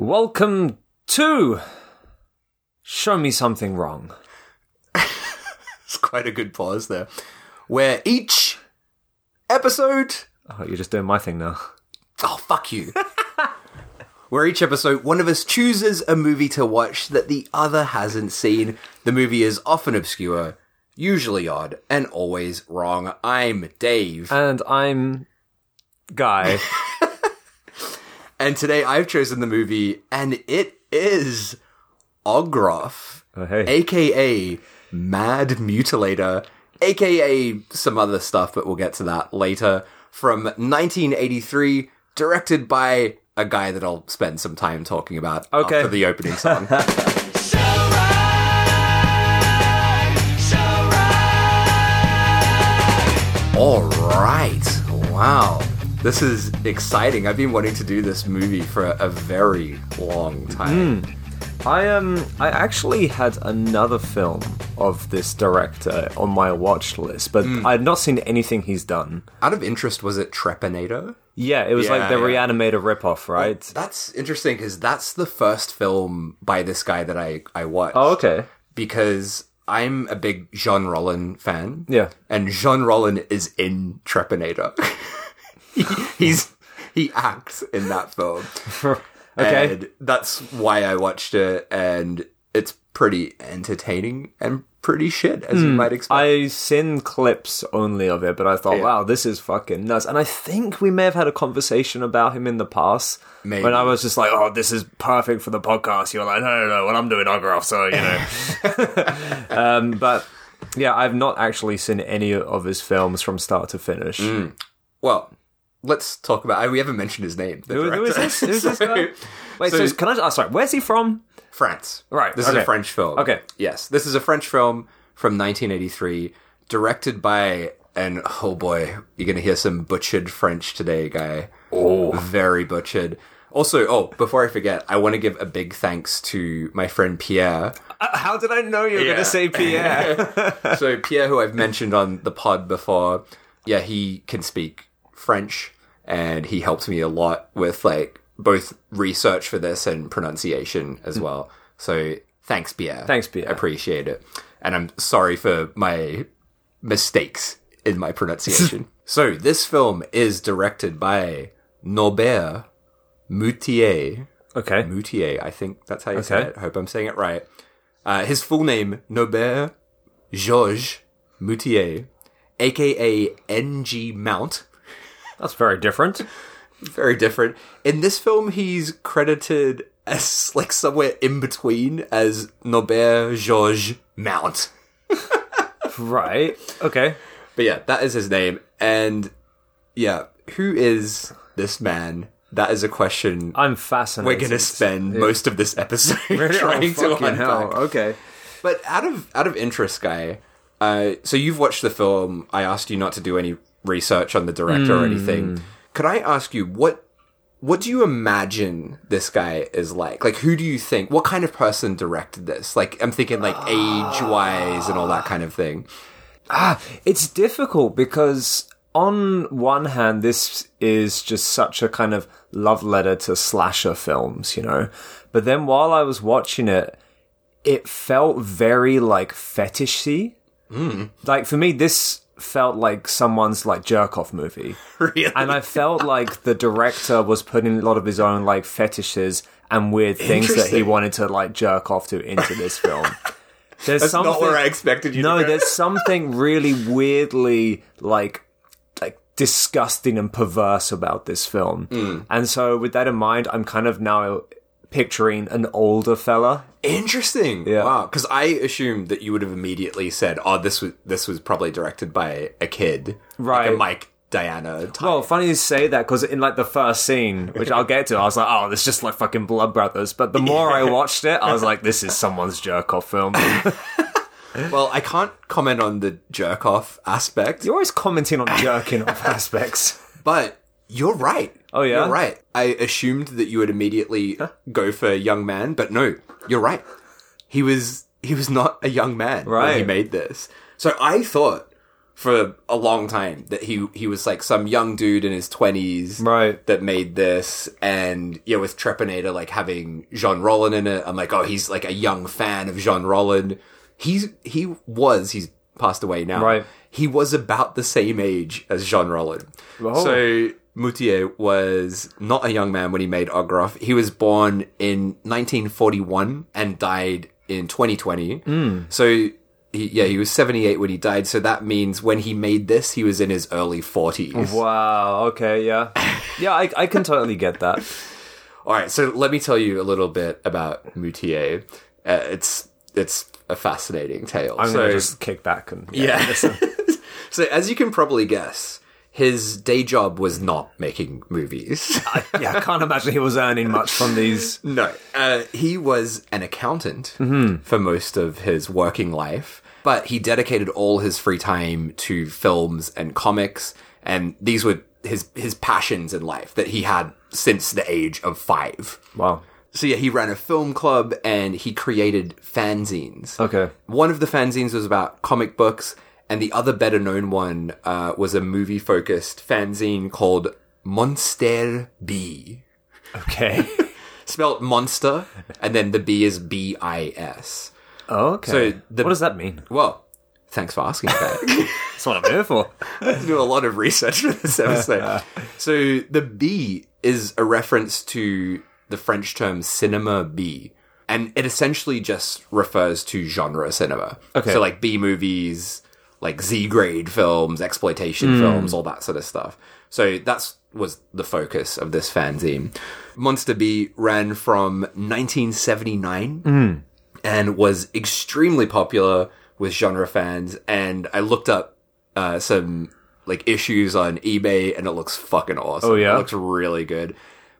Welcome to Show Me Something Wrong. It's quite a good pause there. Where each episode. Oh, you're just doing my thing now. Oh, fuck you. Where each episode, one of us chooses a movie to watch that the other hasn't seen. The movie is often obscure, usually odd, and always wrong. I'm Dave. And I'm Guy. And today I've chosen the movie, and it is Ogroff, Oh, hey. aka Mad Mutilator, aka some other stuff, but we'll get to that later. From 1983, directed by a guy that I'll spend some time talking about Okay. after the opening song. All right. Wow. This is exciting. I've been wanting to do this movie for a very long time. I um I actually had another film of this director on my watch list, but I had not seen anything he's done. Out of interest, was it Trepanator? Yeah, it was Yeah, like the yeah. Reanimator ripoff, right? That's interesting because that's the first film by this guy that I, I watched. oh, okay. Because I'm a big Jean Rollin fan. Yeah. And Jean Rollin is in Trepanator. he, he's he acts in that film. Okay. And that's why I watched it, and it's pretty entertaining and pretty shit, as you might expect. I've seen clips only of it, but I thought, Yeah. wow, this is fucking nuts. And I think we may have had a conversation about him in the past. Maybe. When I was just like, oh, this is perfect for the podcast. You're like, no, no, no, well, I'm doing Ogroff, so, you know. um, but yeah, I've not actually seen any of his films from start to finish. Mm. well, let's talk about. We haven't mentioned his name. the Who- who is this? Who's this guy? Wait, so, so- can I? Oh, sorry, where's he from? France. Right, This is a French film. Okay. Yes, this is a French film from 1983, directed by and oh boy, you're gonna hear some butchered French today, guy. Oh, very butchered. Also, oh, before I forget, I want to give a big thanks to my friend Pierre. Uh, how did I know you were Yeah. going to say Pierre? so Pierre, who I've mentioned on the pod before, yeah, he can speak French, and he helped me a lot with like both research for this and pronunciation as well. So thanks, Pierre. Thanks, Pierre. I appreciate it, and I'm sorry for my mistakes in my pronunciation. so this film is directed by Norbert Moutier. okay. Moutier, I think that's how you say it. I hope I'm saying it right. Uh, his full name, Norbert Georges Moutier, aka N.G. Mount. That's very different. Very different. In this film, he's credited as like somewhere in between as Norbert Georges Mount. Right. Okay. But yeah, that is his name. And yeah, who is this man? That is a question I'm fascinated. we're going to spend most of this episode Really? trying Oh, to unpack. hell. Okay. But out of out of interest, guy. Uh, so you've watched the film. I asked you not to do any research on the director or anything. Could I ask you what what do you imagine this guy is like? Like, who do you think? What kind of person directed this? Like, I'm thinking like age wise and all that kind of thing. Ah, it's difficult because on one hand, this is just such a kind of love letter to slasher films, you know. But then while I was watching it, it felt very like fetishy. Like for me, this felt like someone's like jerk off movie. Really? and I felt like the director was putting a lot of his own like fetishes and weird things that he wanted to like jerk off to into this film. There's That's something not where I expected you. no, there's something really weirdly like like disgusting and perverse about this film. Hmm. And so with that in mind, I'm kind of now picturing an older fella. Interesting. Yeah. Wow. Because I assumed that you would have immediately said, "Oh, this was this was probably directed by a kid, like a Right. Mike Diana type." Well, funny you say that because in like the first scene, which I'll get to, I was like, oh, it's just like fucking Blood Brothers. But the more I watched it, I was like, this is someone's jerk off film. Well, I can't comment on the jerk off aspect, You're always commenting on jerking off aspects. but you're right. Oh, yeah? You're right. I assumed that you would immediately go for young man, but no, you're right. He was he was not a young man when he made this. So I thought for a long time that he he was like some young dude in his twenties, Right. That made this, and yeah, with Trepanator like having Jean Rollin in it, I'm like, oh, he's like a young fan of Jean Rollin. He's he was he's passed away now, Right. He was about the same age as Jean Rollin, Oh. so. Moutier was not a young man when he made Ogroff. He was born in 1941 and died in 2020. So, he, yeah, he was 78 when he died. So that means when he made this, he was in his early 40s. Wow. Okay. Yeah. Yeah. I, I can totally get that. All right, so let me tell you a little bit about Moutier. Uh, it's it's a fascinating tale. I'm so, gonna just kick back and yeah. listen. so as you can probably guess, his day job was not making movies. yeah. I can't imagine he was earning much from these. No, uh, he was an accountant Mm-hmm. for most of his working life, but he dedicated all his free time to films and comics, and these were his his passions in life that he had since the age of five. Wow. So yeah, he ran a film club and he created fanzines. Okay. One of the fanzines was about comic books, and the other better known one uh, was a movie focused fanzine called Monster B Okay. spelled monster, and then the B is B I S. Oh, okay. So the- what does that mean? Well, thanks for asking that. That's what I'm here for. do a lot of research for this episode. so the B is a reference to the French term cinema B. And it essentially just refers to genre cinema. Okay. So like B movies, like Z grade films, exploitation films, all that sort of stuff. So that's was the focus of this fanzine. Monster B ran from 1979 and was extremely popular with genre fans. And I looked up uh, some like issues on eBay, and it looks fucking awesome. Oh, yeah? it looks really good.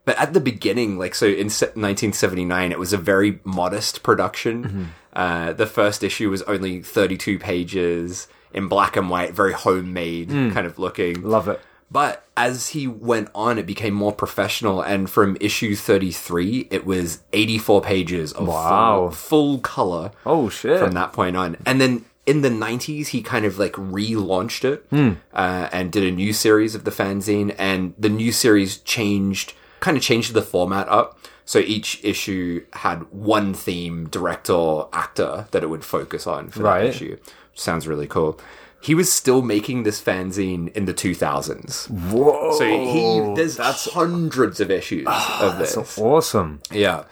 But at the beginning, like so in 1979, it was a very modest production. Mm-hmm. Uh, the first issue was only 32 pages in black and white, very homemade Mm. kind of looking. Love it. But as he went on, it became more professional. And from issue 33, it was 84 pages of Wow. full, full color Oh shit. from that point on. And then in the 90s, he kind of like relaunched it uh, and did a new series of the fanzine. And the new series changed, kind of changed the format up. So each issue had one theme, director, actor that it would focus on for Right. that issue. Sounds really cool. He was still making this fanzine in the 2000s. Whoa. So he there's that's hundreds of issues of this. That's awesome. Yeah.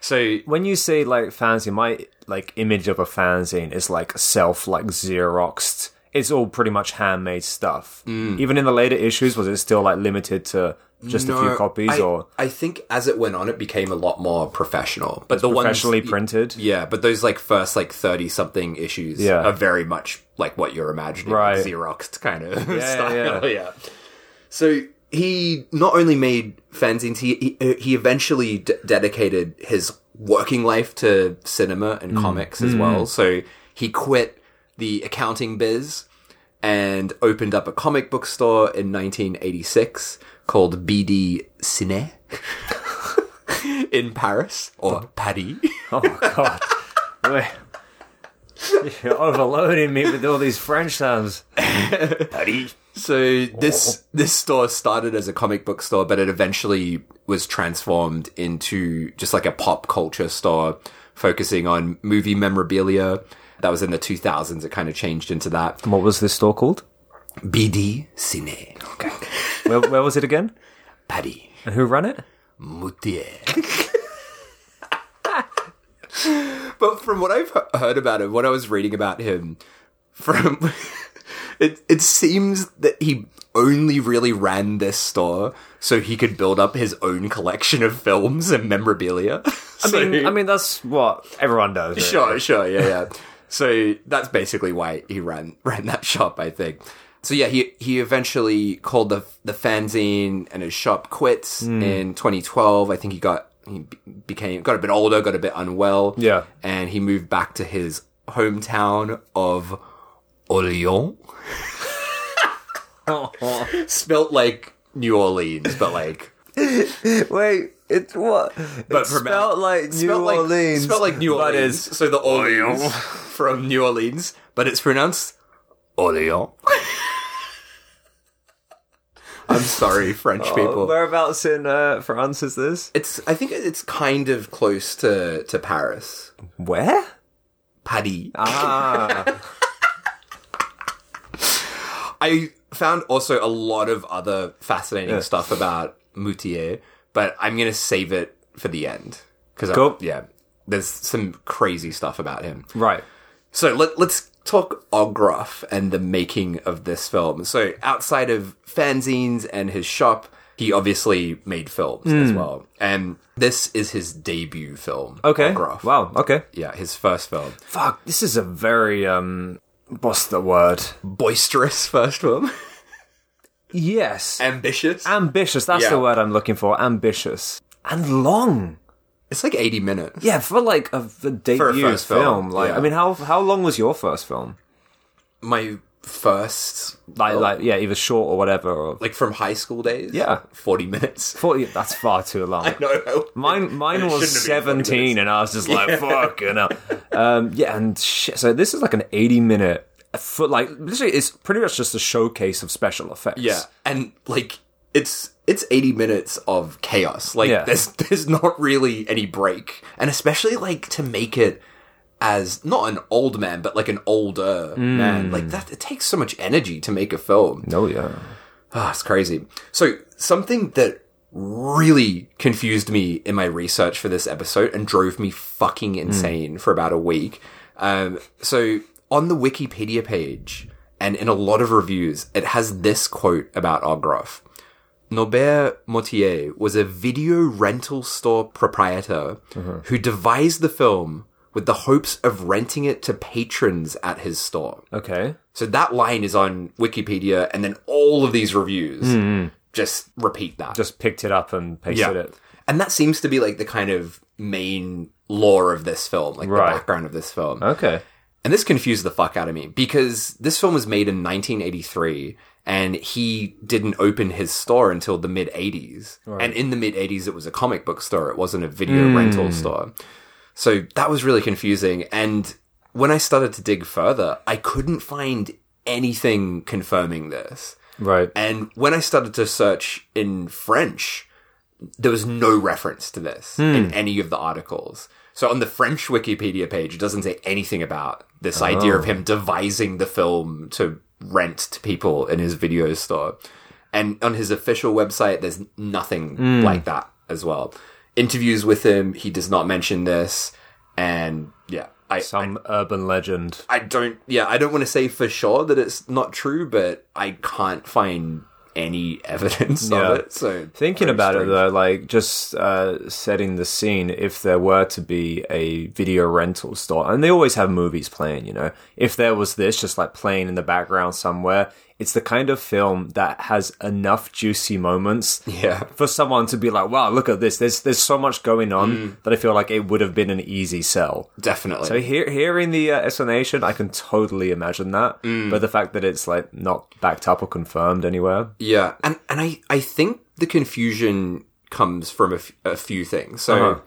So When you say like fanzine, my like image of a fanzine is like self like xeroxed. It's all pretty much handmade stuff. Mm. Even in the later issues, was it still like limited to just a few copies I, or I think as it went on, it became a lot more professional. But the professionally ones, printed? yeah. But those like first like thirty something issues, Yeah. are very much like what you're imagining, Right. Xeroxed kind of Yeah, style. yeah. So he not only made fanzines, he he, he eventually d- dedicated his working life to cinema Mm. and comics as well. So he quit the accounting biz and opened up a comic book store in 1986 called BD Cine in Paris or Paris. oh god, you're overloading me with all these French sounds. Paddy. So this oh. this store started as a comic book store, but it eventually was transformed into just like a pop culture store, focusing on movie memorabilia. That was in the 2000s. It kind of changed into that. What was this store called? BD Cine. Okay. Where, where was it again? Paris. And who ran it? Moutier. but from what I've heard about him, what I was reading about him, from it, it seems that he only really ran this store so he could build up his own collection of films and memorabilia. I mean, I mean that's what everyone does. Sure, sure, yeah, yeah. so that's basically why he ran ran that shop, I think. So yeah, he he eventually called the the fanzine and his shop quits hmm. in 2012. I think he got he became got a bit older, got a bit unwell. Yeah. and he moved back to his hometown of Orléans, spelt like New Orleans, but like Wait, it's what? but it's pronoun- spelled like New like- Orleans. spelled like New Orleans. so the Orleans from New Orleans, but it's pronounced Orléans. I'm sorry, French people. Whereabouts in uh, France is this? It's I think it's kind of close to to Paris. Where? Paddy. Ah, I found also a lot of other fascinating stuff about Moutier, but I'm gonna save it for the end because Cool. yeah, there's some crazy stuff about him. right. So let, let's talk Ogroff and the making of this film. So outside of fanzines and his shop, he obviously made films as well, and this is his debut film. Okay. Ogroff. Wow. Okay. Yeah, his first film. Fuck. This is a very um. What's the word? Boisterous first film. Yes. Ambitious. Ambitious. That's Yeah. the word I'm looking for. Ambitious and long. It's like 80 minutes. Yeah, for like a, a debut first film. film, Like, yeah. I mean, how how long was your first film? My first, Like, like yeah, either short or whatever. Or like from high school days. Yeah. 40 minutes. forty. That's far too long. No. Mine, mine It was shouldn't have been 40 seventeen, and I was just like, "Fuck you know." Um, yeah, and shit. So this is like an eighty-minute foot. Like, literally, it's pretty much just a showcase of special effects. Yeah, and like it's it's 80 minutes of chaos. Like Yeah. there's there's not really any break. And especially like to make it as not an old man but like an older Mm. man. Like that it takes so much energy to make a film. Oh yeah. Ah, it's crazy. So something that really confused me in my research for this episode and drove me fucking insane for about a week. Um, so on the Wikipedia page and in a lot of reviews, it has this quote about Ogroff. Norbert Moutier was a video rental store proprietor uh-huh. who devised the film with the hopes of renting it to patrons at his store. Okay. So that line is on Wikipedia, and then all of these reviews hmm, hmm. just repeat that. Just picked it up and pasted it. And that seems to be like the kind of main lore of this film, like Right. the background of this film. Okay. And this confused the fuck out of me because this film was made in 1983 and he didn't open his store until the mid 80s. And in the mid 80s, it was a comic book store. It wasn't a video hmm. rental store. So that was really confusing. And when I started to dig further, I couldn't find anything confirming this. Right. And when I started to search in French, there was no reference to this in hmm. any of the articles. So on the French Wikipedia page, it doesn't say anything about this idea of oh. him devising the film to rent to people in his video store. And on his official website, there's nothing hmm. like that as well. Interviews with him, he does not mention this. And yeah, I, Some urban legend. I don't, yeah, I don't want to say for sure that it's not true, but I can't find any evidence Yeah. of it. So Thinking about it though, like just uh, setting the scene, if there were to be a video rental store, and they always have movies playing, you know, if there was this just like playing in the background somewhere, it's the kind of film that has enough juicy moments Yeah. for someone to be like, wow, look at this. There's there's so much going on Mm. that I feel like it would have been an easy sell. definitely. So here, hearing the uh, explanation, I can totally imagine that. Mm. But the fact that it's like not backed up or confirmed anywhere. Yeah, and and I I think the confusion comes from a, f- a few things. So Uh-huh.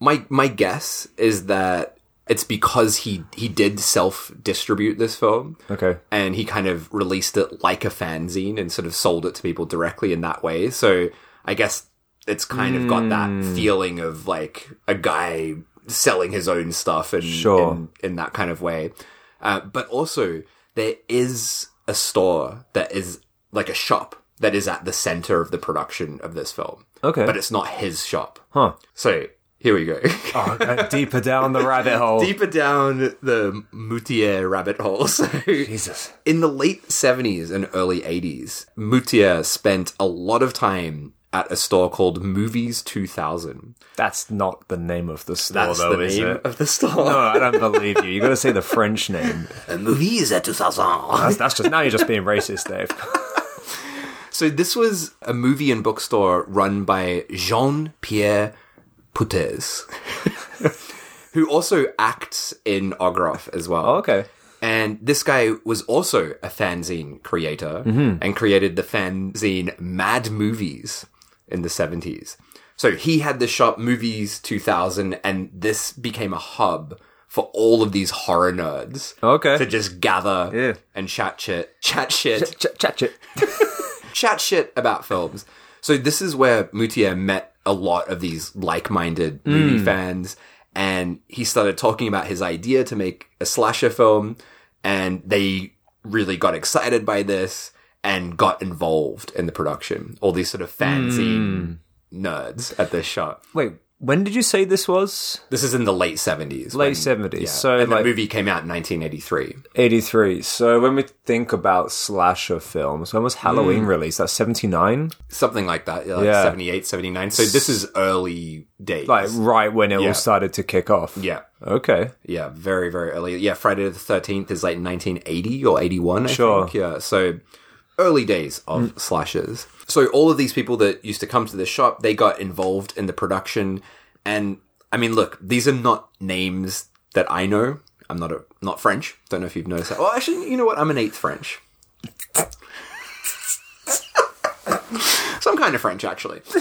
my my guess is that it's because he he did self distribute this film. Okay. and he kind of released it like a fanzine and sort of sold it to people directly in that way. So I guess it's kind of got that Hmm. feeling of like a guy selling his own stuff and Sure. in, in that kind of way. Uh, but also there is a store that is like a shop that is at the center of the production of this film. Okay. But it's not his shop. Huh. So here we go. Oh, go deeper down the rabbit hole. Deeper down the Moutier rabbit hole. So Jesus. in the late 70s and early 80s, Moutier spent a lot of time at a store called Movies 2000. That's not the name of the store, That's though, the is name it? of the store. No, I don't believe you. You got to say the French name. Movies at 2000. That's, that's just now you're just being racist, Dave. So this was a movie and bookstore run by Jean-Pierre Putters, who also acts in Ogroff as well. Oh, okay. And this guy was also a fanzine creator mm-hmm. and created the fanzine Mad Movies in the 70s. So he had the shop Movies 2000 and this became a hub for all of these horror nerds Okay. to just gather Yeah. and chat shit, chat shit Ch- chat it. chat shit about films. So this is where Moutier met a lot of these like-minded movie mm. fans, and he started talking about his idea to make a slasher film, and they really got excited by this and got involved in the production. All these sort of fanzine mm. nerds at this shop. Wait, when did you say this was? This is in the late seventies. Late 70s, so, and like- the movie came out in 1983. 83. So when we think about slasher films, when was Halloween mm. released? That's 79? Something like that. Yeah, like Yeah. 78, 79. So this is early days. Like right when it Yeah. all started to kick off. yeah. Okay. Yeah, very, very early. Yeah, Friday the 13th is like 1980 or 81, I Sure. think. Yeah, so early days of mm. slashers. So all of these people that used to come to the shop, they got involved in the production. And I mean, look, these are not names that I know. I'm not a, not French. Don't know if you've noticed that. Well, actually, you know what? I'm an eighth French. Some kind of French, actually.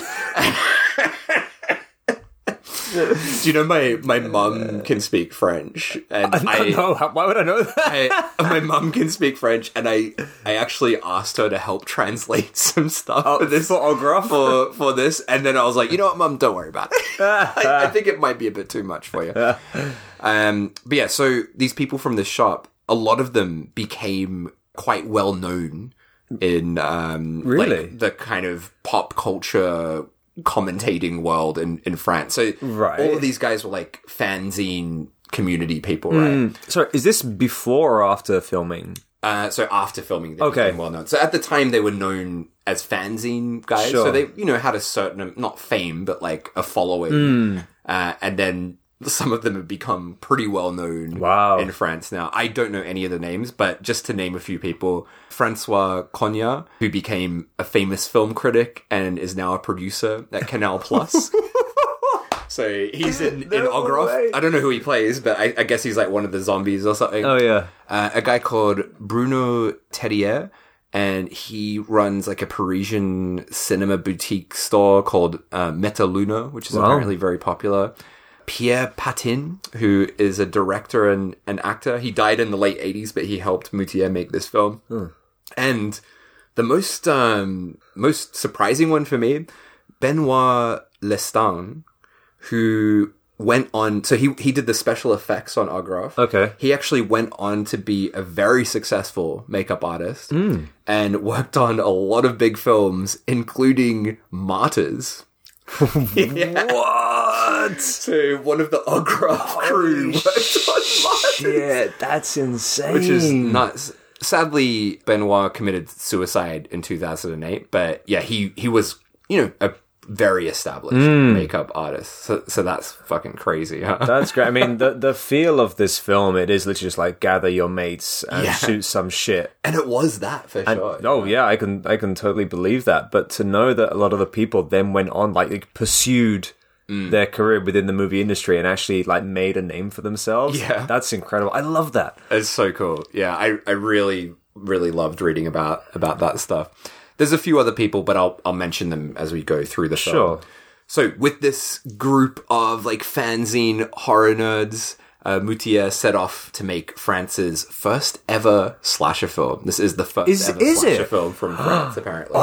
Do you know my my mum can speak French, and I, no, how- why would I know that? I my mum can speak French, and I I actually asked her to help translate some stuff for this for for for this, and then I was like, you know what, mum, don't worry about it. I, I think it might be a bit too much for you. Um, but yeah, so these people from the shop, a lot of them became quite well known in um, Really? like, the kind of pop culture commentating world in, in France. So Right. all of these guys were like fanzine community people, right? Sorry, is this before or after filming? Uh, so after filming, they Okay. became well known. So at the time, they were known as fanzine guys. Sure. So they, you know, had a certain not fame, but like a following. Hmm. Uh, and then some of them have become pretty well known. Wow. in France now. I don't know any of the names, but just to name a few people, Francois Cognard, who became a famous film critic and is now a producer at Canal Plus. So he's in, in way. I don't know who he plays, but I, I guess he's like one of the zombies or something Oh, yeah. uh, a guy called Bruno Terrier, and he runs like a Parisian cinema boutique store called uh, Metaluna, which is Wow. apparently very popular. Pierre Patin, who is a director and an actor, he died in the late '80s, but he helped Moutier make this film. And the most um, most surprising one for me, Benoit Lestang, who went on. So he he did the special effects on Ogroff. Okay. He actually went on to be a very successful makeup artist and worked on a lot of big films, including Martyrs. What? So one of the Ogroff crew worked on Martyrs. Yeah, that's insane. which is nuts. Sadly, Benoit committed suicide in 2008, but yeah, he he was you know a very established makeup artist, so so that's fucking crazy. Huh? That's great. I mean, the the feel of this film, it is literally just like gather your mates and Yeah. shoot some shit. and it was that for sure. Oh yeah, I can I can totally believe that. But to know that a lot of the people then went on like, like pursued Mm. their career within the movie industry and actually like made a name for themselves. Yeah. that's incredible. I love that. It's so cool. Yeah, I, I really, really loved reading about about that stuff. There's a few other people, but I'll I'll mention them as we go through the film. Sure. So with this group of like fanzine horror nerds, uh, Moutier set off to make France's first ever slasher film. This is the first Is- ever is slasher it? film from France, apparently.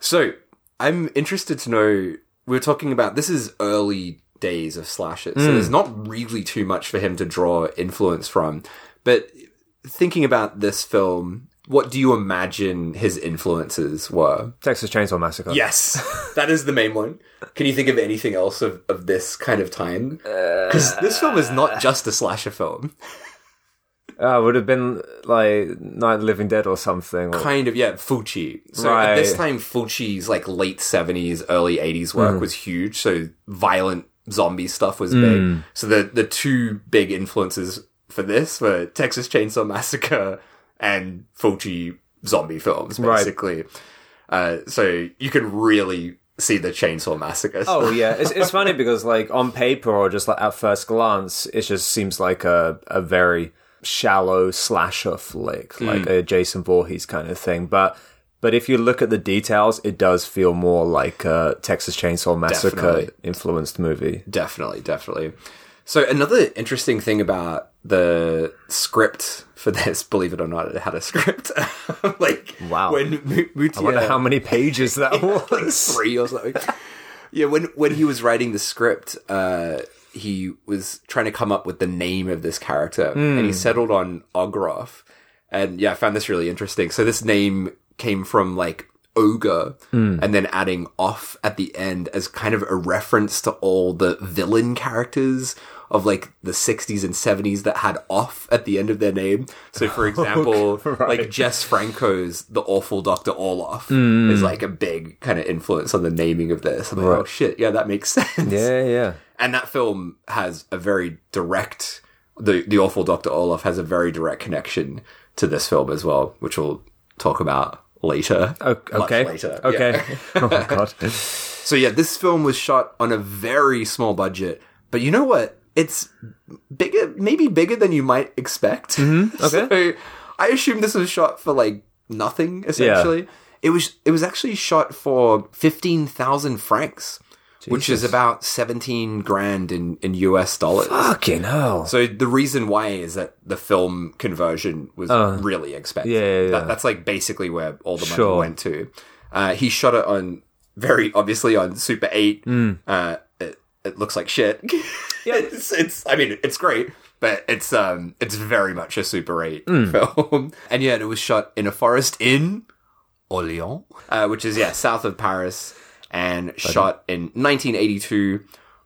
So I'm interested to know. We are talking about this is early days of slashers, so there's not really too much for him to draw influence from. But thinking about this film, what do you imagine his influences were? Texas Chainsaw Massacre. Yes, that is the main one. Can you think of anything else of, of this kind of time? Because this film is not just a slasher film. uh, would have been like Night of the Living Dead or something. or- Kind of, yeah, Fulci. So at this time, Fulci's like late 70s, early 80s work was huge. So violent zombie stuff was big. So the, the two big influences for this were Texas Chainsaw Massacre and Fulci zombie films, Right. basically. Uh, so you can really see the Chainsaw Massacre. Oh yeah, it's, it's funny because like on paper or just like at first glance, it just seems like a a very shallow slasher flick, like a Jason Voorhees kind of thing. But but if you look at the details, it does feel more like a Texas Chainsaw Massacre Definitely. influenced movie. Definitely, definitely. So another interesting thing about the script for this, believe it or not, it had a script. like, Wow. when M- Moutier, I wonder how many pages that like was. three or something. yeah, when when he was writing the script, uh, he was trying to come up with the name of this character, and Hmm. he settled on Ogroff. And yeah, I found this really interesting. So this name came from like ogre, Hmm. and then adding off at the end as kind of a reference to all the villain characters of like the 60s and 70s that had off at the end of their name. So for example, like Jess Franco's The Awful Dr. Orloff is like a big kind of influence on the naming of this. I'm like, oh shit, yeah, that makes sense. Yeah, yeah. And that film has a very direct, the, the Awful Dr. Orloff has a very direct connection to this film as well, which we'll talk about later. Okay. later. Okay. Yeah. oh my god. So yeah, this film was shot on a very small budget, but you know what? It's bigger, maybe bigger than you might expect. Mm-hmm. Okay. so I assume this was shot for like nothing essentially. It was it was actually shot for fifteen thousand francs, which is about seventeen grand in in US dollars. Fucking hell. So the reason why is that the film conversion was really expensive. Uh, yeah, yeah, yeah. That, that's like basically where all the money Sure. went to. Uh, he shot it on very obviously on Super Eight. Hmm. Uh, it, it looks like shit. Yeah, it's, it's. I mean, it's great, but it's um, it's very much a Super Eight Hmm. film. And yet, it was shot in a forest in Orléans, uh, which is yeah south of Paris, and shot in 1982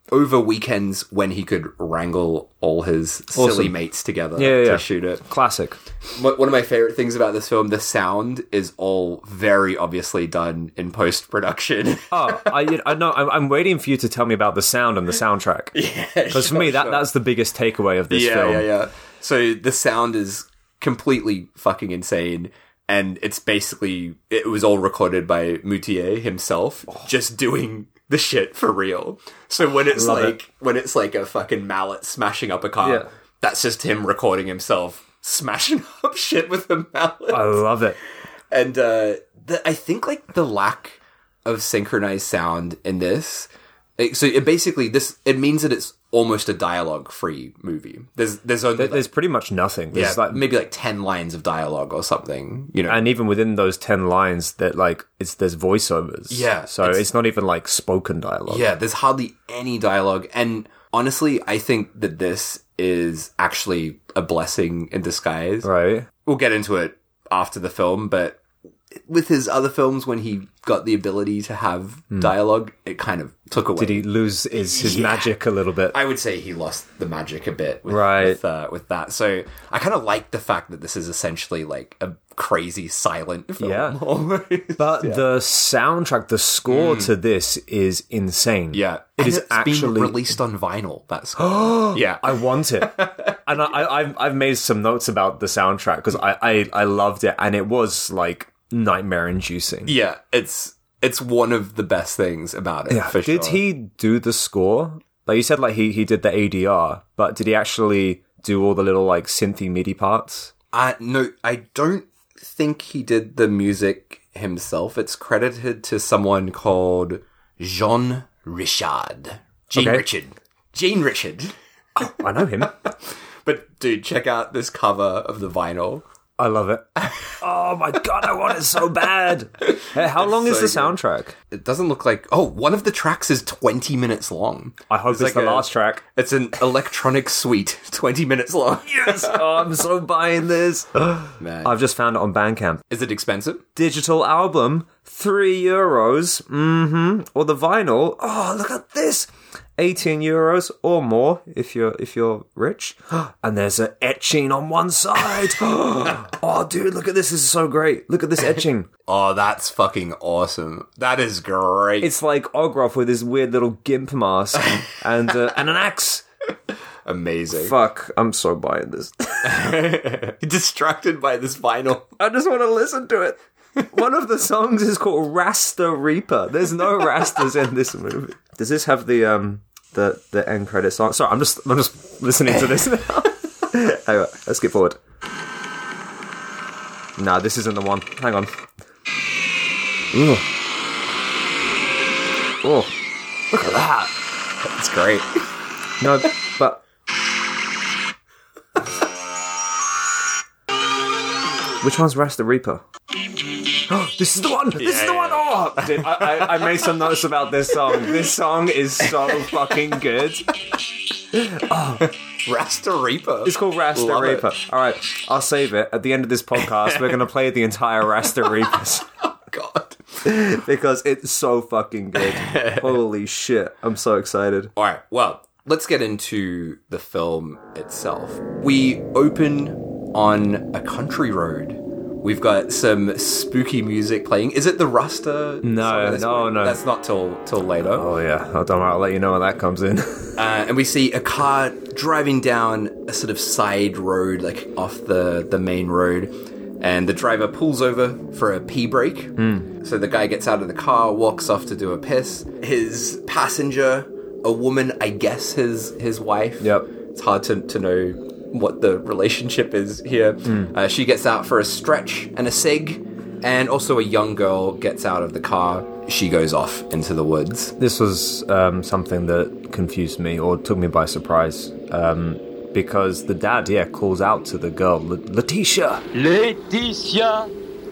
over weekends when he could wrangle all his silly mates together Yeah, yeah. to shoot it. Classic. One of my favorite things about this film, the sound is all very obviously done in post production. Oh, I, I know. I'm, I'm waiting for you to tell me about the sound and the soundtrack. yeah, Because for me, that, that's the biggest takeaway of this yeah, film. yeah, yeah. So the sound is completely fucking insane. And it's basically, it was all recorded by Moutier himself, just doing the shit for real. So when it's Love like, when it's like a fucking mallet smashing up a car, Yeah. that's just him recording himself smashing up shit with a mallet. I love it. and uh, the, I think like the lack of synchronized sound in this. So it basically this it means that it's almost a dialogue free movie. There's there's only like, There's pretty much nothing. yeah, like, maybe like ten lines of dialogue or something. You know, and even within those 10 lines, that like, it's there's voiceovers. Yeah, So it's- it's, not even like spoken dialogue. yeah, there's hardly any dialogue. And honestly, I think that this is actually a blessing in disguise. Right? we'll get into it after the film, but with his other films, when he got the ability to have dialogue, it kind of took away. Did he lose his, his Yeah. magic a little bit? I would say he lost the magic a bit with, Right. with, uh, with that. So I kind of like the fact that this is essentially like a crazy silent film. Yeah. almost. But the soundtrack, the score to this is insane. Mm. yeah. It and is it's actually. been released on vinyl. That's yeah. I want it, and I, I, I've I've made some notes about the soundtrack because I, I I loved it, and it was like nightmare inducing. yeah, it's it's one of the best things about it. for Did sure. he do the score? Like you said, like he he did the ADR, but did he actually do all the little like synthy MIDI parts? Uh, no, I don't think he did the music himself. It's credited to someone called Jean Richard. Jean Okay. Richard. Jean Richard. I know him. But dude, check out this cover of the vinyl. I love it. Oh my god, I want it so bad. Hey, how long is so the good. It doesn't look like. Oh, one of the tracks is 20 minutes long. I hope it's, like the a- last track. It's an electronic suite, 20 minutes long. Yes, oh, I'm so buying this. Man. I've just found it on Bandcamp. Is it expensive? digital album, three euros. Mm-hmm. Or the vinyl. Oh, look at this. 18 euros or more if you're if you're rich. And there's an etching on one side. oh, dude, look at this. This is so great. Look at this etching. Oh, that's fucking awesome. That is great. It's like Ogroff with his weird little gimp mask and uh, and an axe. amazing. Fuck, I'm so buying this. Distracted by this vinyl. I just want to listen to it. One of the songs is called Rasta Reaper. There's no Rastas in this movie. Does this have the um the the end credit song? Sorry, I'm just I'm just listening to this now. let's skip forward. Nah, this isn't the one. Hang on. Ooh. Oh, look at that. That's great. No, but. Which one's Rasta Reaper? Oh, this is the one! This is the one! Oh! Dude, I, I, I made some notes about this song. This song is so fucking good. Oh. Rasta Reaper. It's called Rasta Love Reaper. it. All right, I'll save it. At the end of this podcast, we're going to play the entire Rasta Reapers. Oh, God. because it's so fucking good. Holy shit! I'm so excited. All right. Well, let's get into the film itself. We open on a country road. We've got some spooky music playing. Is it the Rasta? No, song at this no, no. That's not till till later. Oh yeah, on. I'll let you know when that comes in. Uh, and we see a car driving down a sort of side road, like off the, the main road. And the driver pulls over for a pee break. So the guy gets out of the car, walks off to do a piss. His passenger, a woman, I guess his his wife. Yep. It's hard to, to know what the relationship is here. Uh, she gets out for a stretch and a cig. And also a young girl gets out of the car. She goes off into the woods. this was um, something that confused me or took me by surprise. Um, because the dad, yeah, calls out to the girl, "La- Letitia,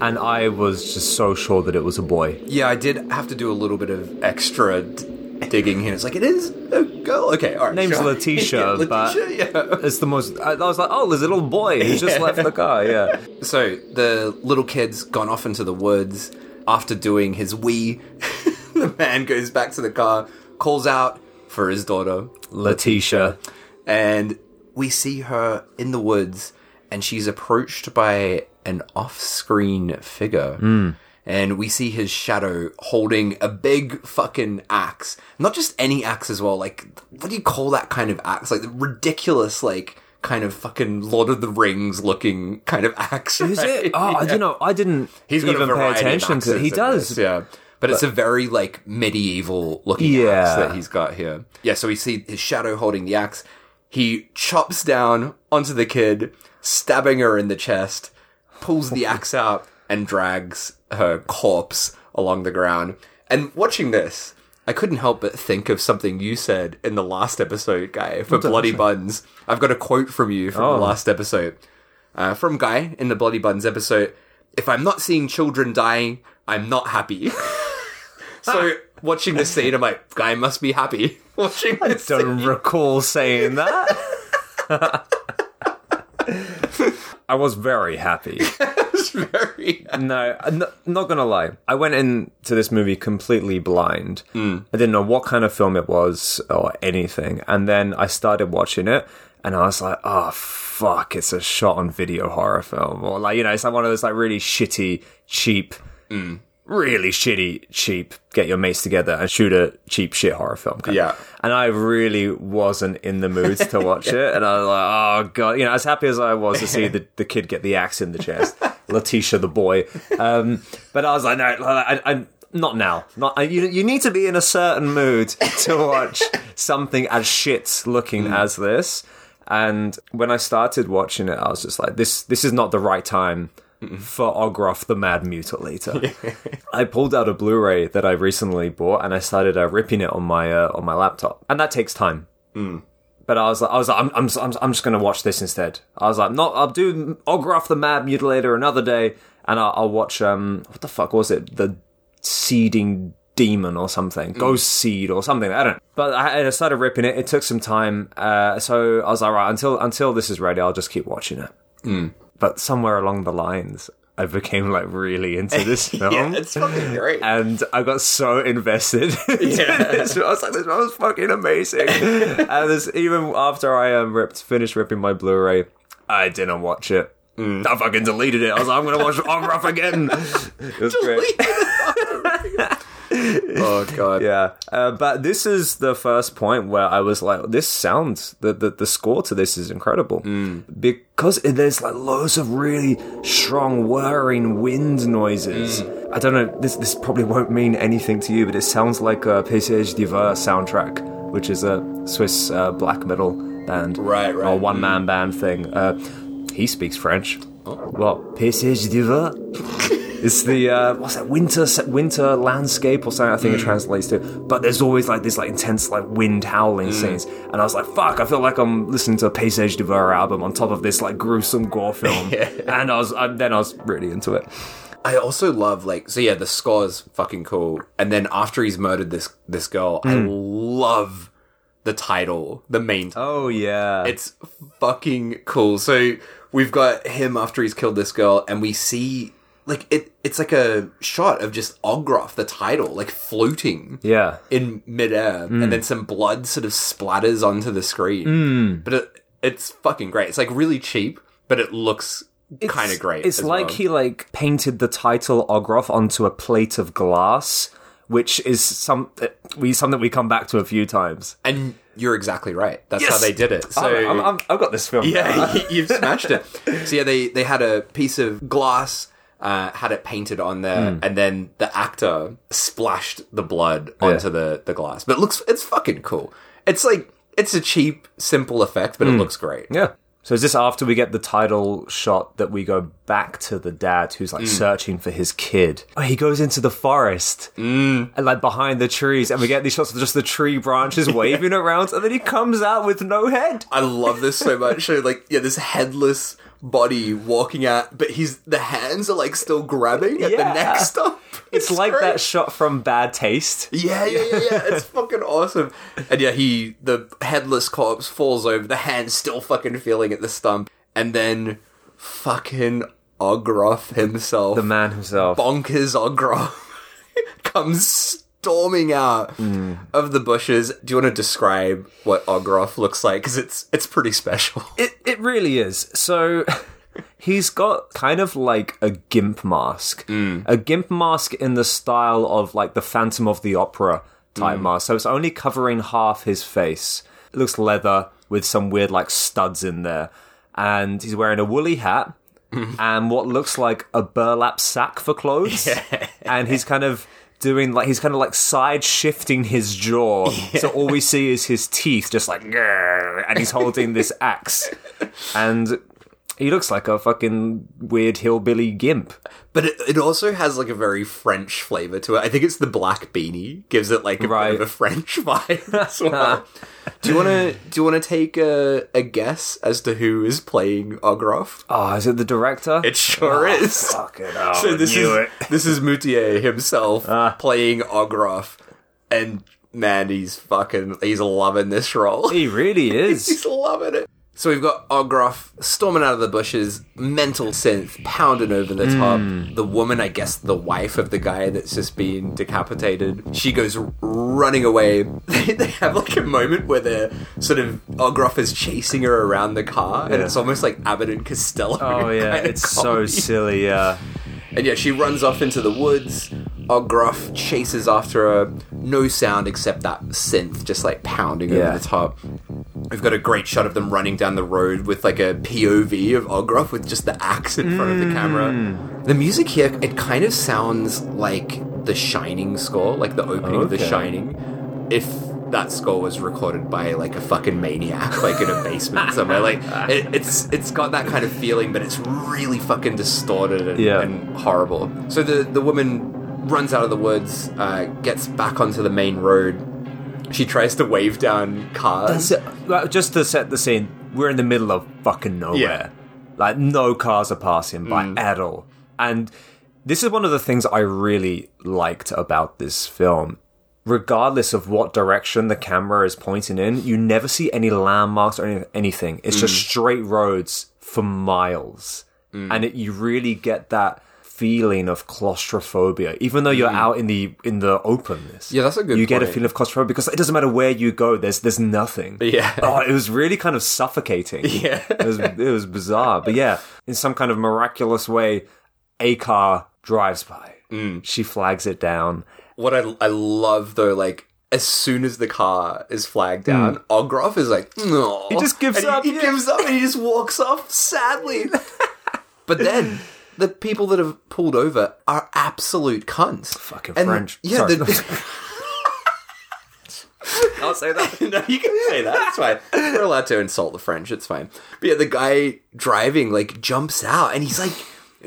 and I was just so sure that it was a boy. Yeah, I did have to do a little bit of extra d- digging here. It's like it is a girl. Okay, all right. Name's sure. Letitia, yeah, but- Letitia, yeah. It's the most. I, I was like, oh, there's a little boy who just left the car. Yeah, So the little kid's gone off into the woods after doing his wee. the man goes back to the car, calls out for his daughter, Letitia. and we see her in the woods, and she's approached by an off-screen figure. Hmm. And we see his shadow holding a big fucking axe. Not just any axe as well. Like, what do you call that kind of axe? Like, the ridiculous, like, kind of fucking Lord of the Rings looking kind of axe. Is right? it? Oh, Yeah. you know, I didn't He's even pay attention to. it. He does. this, yeah. But, it's a very like medieval looking axe Yeah. that he's got here. Yeah, so we see his shadow holding the axe. He chops down onto the kid, stabbing her in the chest, pulls the axe out, and drags her corpse along the ground. And watching this, I couldn't help but think of something you said in the last episode, Guy, for Bloody Buns. I've got a quote from you from Oh. the last episode. Uh, from Guy in the Bloody Buns episode. If I'm not seeing children dying, I'm not happy. so watching this scene, I'm like, Guy must be happy watching this. scene. Don't recall saying that. I was very happy. Very. No, I'm not, not gonna lie. I went into this movie completely blind. Hmm. I didn't know what kind of film it was or anything. And then I started watching it, and I was like, "Oh fuck! It's a shot-on-video horror film." Or like, you know, it's like one of those like really shitty, cheap, hmm. Really shitty, cheap. Get your mates together and shoot a cheap shit horror film. kind of. Yeah. And I really wasn't in the mood to watch it. And I was like, oh god, you know, as happy as I was to see the, the kid get the axe in the chest, Letitia the boy. Um, but I was like, no, I, I, not now. Not you. You need to be in a certain mood to watch something as shit looking as this. And when I started watching it, I was just like, this. This is not the right time. For Ogroff the Mad Mutilator, I pulled out a Blu-ray that I recently bought and I started uh, ripping it on my uh, on my laptop, and that takes time. But I was like, I was like, I'm, I'm, I'm, I'm just gonna watch this instead. I was like, not, I'll do Ogroff the Mad Mutilator another day, and I'll, I'll watch um, what the fuck was it? The Seeding Demon or something, Ghost Seed or something. I don't. know. But I, I started ripping it. It took some time, uh, so I was like, right, until until this is ready, I'll just keep watching it. But somewhere along the lines, I became like really into this film. Yeah, it's fucking great. and I got so invested. Yeah. this. I was like, this film was fucking amazing. and this, even after I um, ripped, finished ripping my Blu-ray, I didn't watch it. Mm. I fucking deleted it. I was like, I'm gonna watch Ogroff again. It was great. oh god. Yeah, uh, but this is the first point where I was like, "This sounds the the, the score to this is incredible because there's like loads of really strong whirring wind noises." I don't know. This this probably won't mean anything to you, but it sounds like a Paysage d'Hiver soundtrack, which is a Swiss uh, black metal band, Right, right. or one man band thing. Uh, he speaks French. Well, Paysage d'Hiver. It's the uh, what's that winter winter landscape or something. I think it mm. translates to. But there's always like this like intense like wind howling mm. scenes, and I was like, "Fuck!" I feel like I'm listening to a Paysage d'Hiver album on top of this like gruesome gore film, yeah. and I was I, then I was really into it. I also love like so yeah, the score is fucking cool. And then after he's murdered this this girl, I mm. love the title, the main title. Oh yeah, It's fucking cool. So we've got him after he's killed this girl, and we see like it. It's like a shot of just Ogroff, the title, like floating yeah. in midair, and mm. then some blood sort of splatters onto the screen. Mm. But it, it's fucking great. It's like really cheap, but it looks kind of great. It's like well. he like painted the title Ogroff onto a plate of glass, which is some uh, we something we come back to a few times. and you're exactly right. That's Yes! how they did it. So I'm, I'm, I've got this film. Yeah, you've smashed it. So yeah, they they had a piece of glass, uh, had it painted on there, Hmm. and then the actor splashed the blood onto the the glass. But it looks it's fucking cool. It's like it's a cheap, simple effect, but it looks great. Yeah. So is this after we get the title shot that we go back to the dad who's like searching for his kid? Oh, he goes into the forest and like behind the trees, and we get these shots of just the tree branches waving around, and then he comes out with no head. I love this so much. So like yeah, this headless body walking out, but he's the hands are like still grabbing at the neck stop. It's, like great. that shot from Bad Taste. Yeah, yeah, yeah, yeah. It's fucking awesome. And yeah, he the headless corpse falls over, the hand still fucking feeling at the stump, and then fucking Ogroff himself, The man himself. bonkers Ogroff, comes storming out mm. of the bushes. Do you want to describe what Ogroff looks like? Because it's it's pretty special. It it really is. So he's got kind of like a gimp mask. Mm. A gimp mask in the style of like the Phantom of the Opera type mm. mask. So it's only covering half his face. It looks leather with some weird like studs in there. And he's wearing a woolly hat and what looks like a burlap sack for clothes. And he's kind of doing like he's kind of like side shifting his jaw. So all we see is his teeth just like and he's holding this axe. And he looks like a fucking weird hillbilly gimp. But it, it also has like a very French flavor to it. I think it's the black beanie gives it like a Right. bit of a French vibe as well. do you want to do you want to take a, a guess as to who is playing Ogroff? Oh, is it the director? It sure is. Fucking hell, So this knew is this is Moutier himself Ah. playing Ogroff, and man, he's fucking he's loving this role. He really is. He's loving it. So we've got Ogroff storming out of the bushes, mental synth pounding over the top. Hmm. The woman, I guess the wife of the guy that's just been decapitated, she goes running away. They, have like a moment where they're sort of Ogroff is chasing her around the car, and it's almost like Abbott and Costello. Oh yeah, it's so silly. Yeah. And yeah, she runs off into the woods. Ogroff chases after her. No sound except that synth just like pounding Yeah. over the top. We've got a great shot of them running down the road with like a POV of Ogroff with just the axe in front of the camera. Mm. The music here, it kind of sounds like the Shining score, like the opening of The Shining. If that score was recorded by like a fucking maniac, like in a basement somewhere, like it, it's it's got that kind of feeling, but it's really fucking distorted and, Yeah. and horrible. So the the woman runs out of the woods, uh, gets back onto the main road. She tries to wave down cars. Just to set the scene, we're in the middle of fucking nowhere. Yeah. Like no cars are passing by mm. at all. And this is one of the things I really liked about this film. Regardless of what direction the camera is pointing in, you never see any landmarks or any, anything. It's just mm. straight roads for miles. Mm. And it, you really get that feeling of claustrophobia, even though you're out in the in the openness. Yeah, that's a good You get a feeling of claustrophobia because it doesn't matter where you go. There's there's nothing. Yeah. Oh, it was really kind of suffocating. Yeah. It was it was bizarre. But yeah, in some kind of miraculous way, a car drives by. Mm. She flags it down. What I I love though, like as soon as the car is flagged down, Ogroff is like, no. He just gives and up, He, he yeah. gives up and he just walks off sadly. but then the people that have pulled over are absolute cunts. Fucking And- French. Yeah, Sorry. the- I'll say that. no, you can say that. It's fine. We're allowed to insult the French. It's fine. But yeah, the guy driving like jumps out and he's like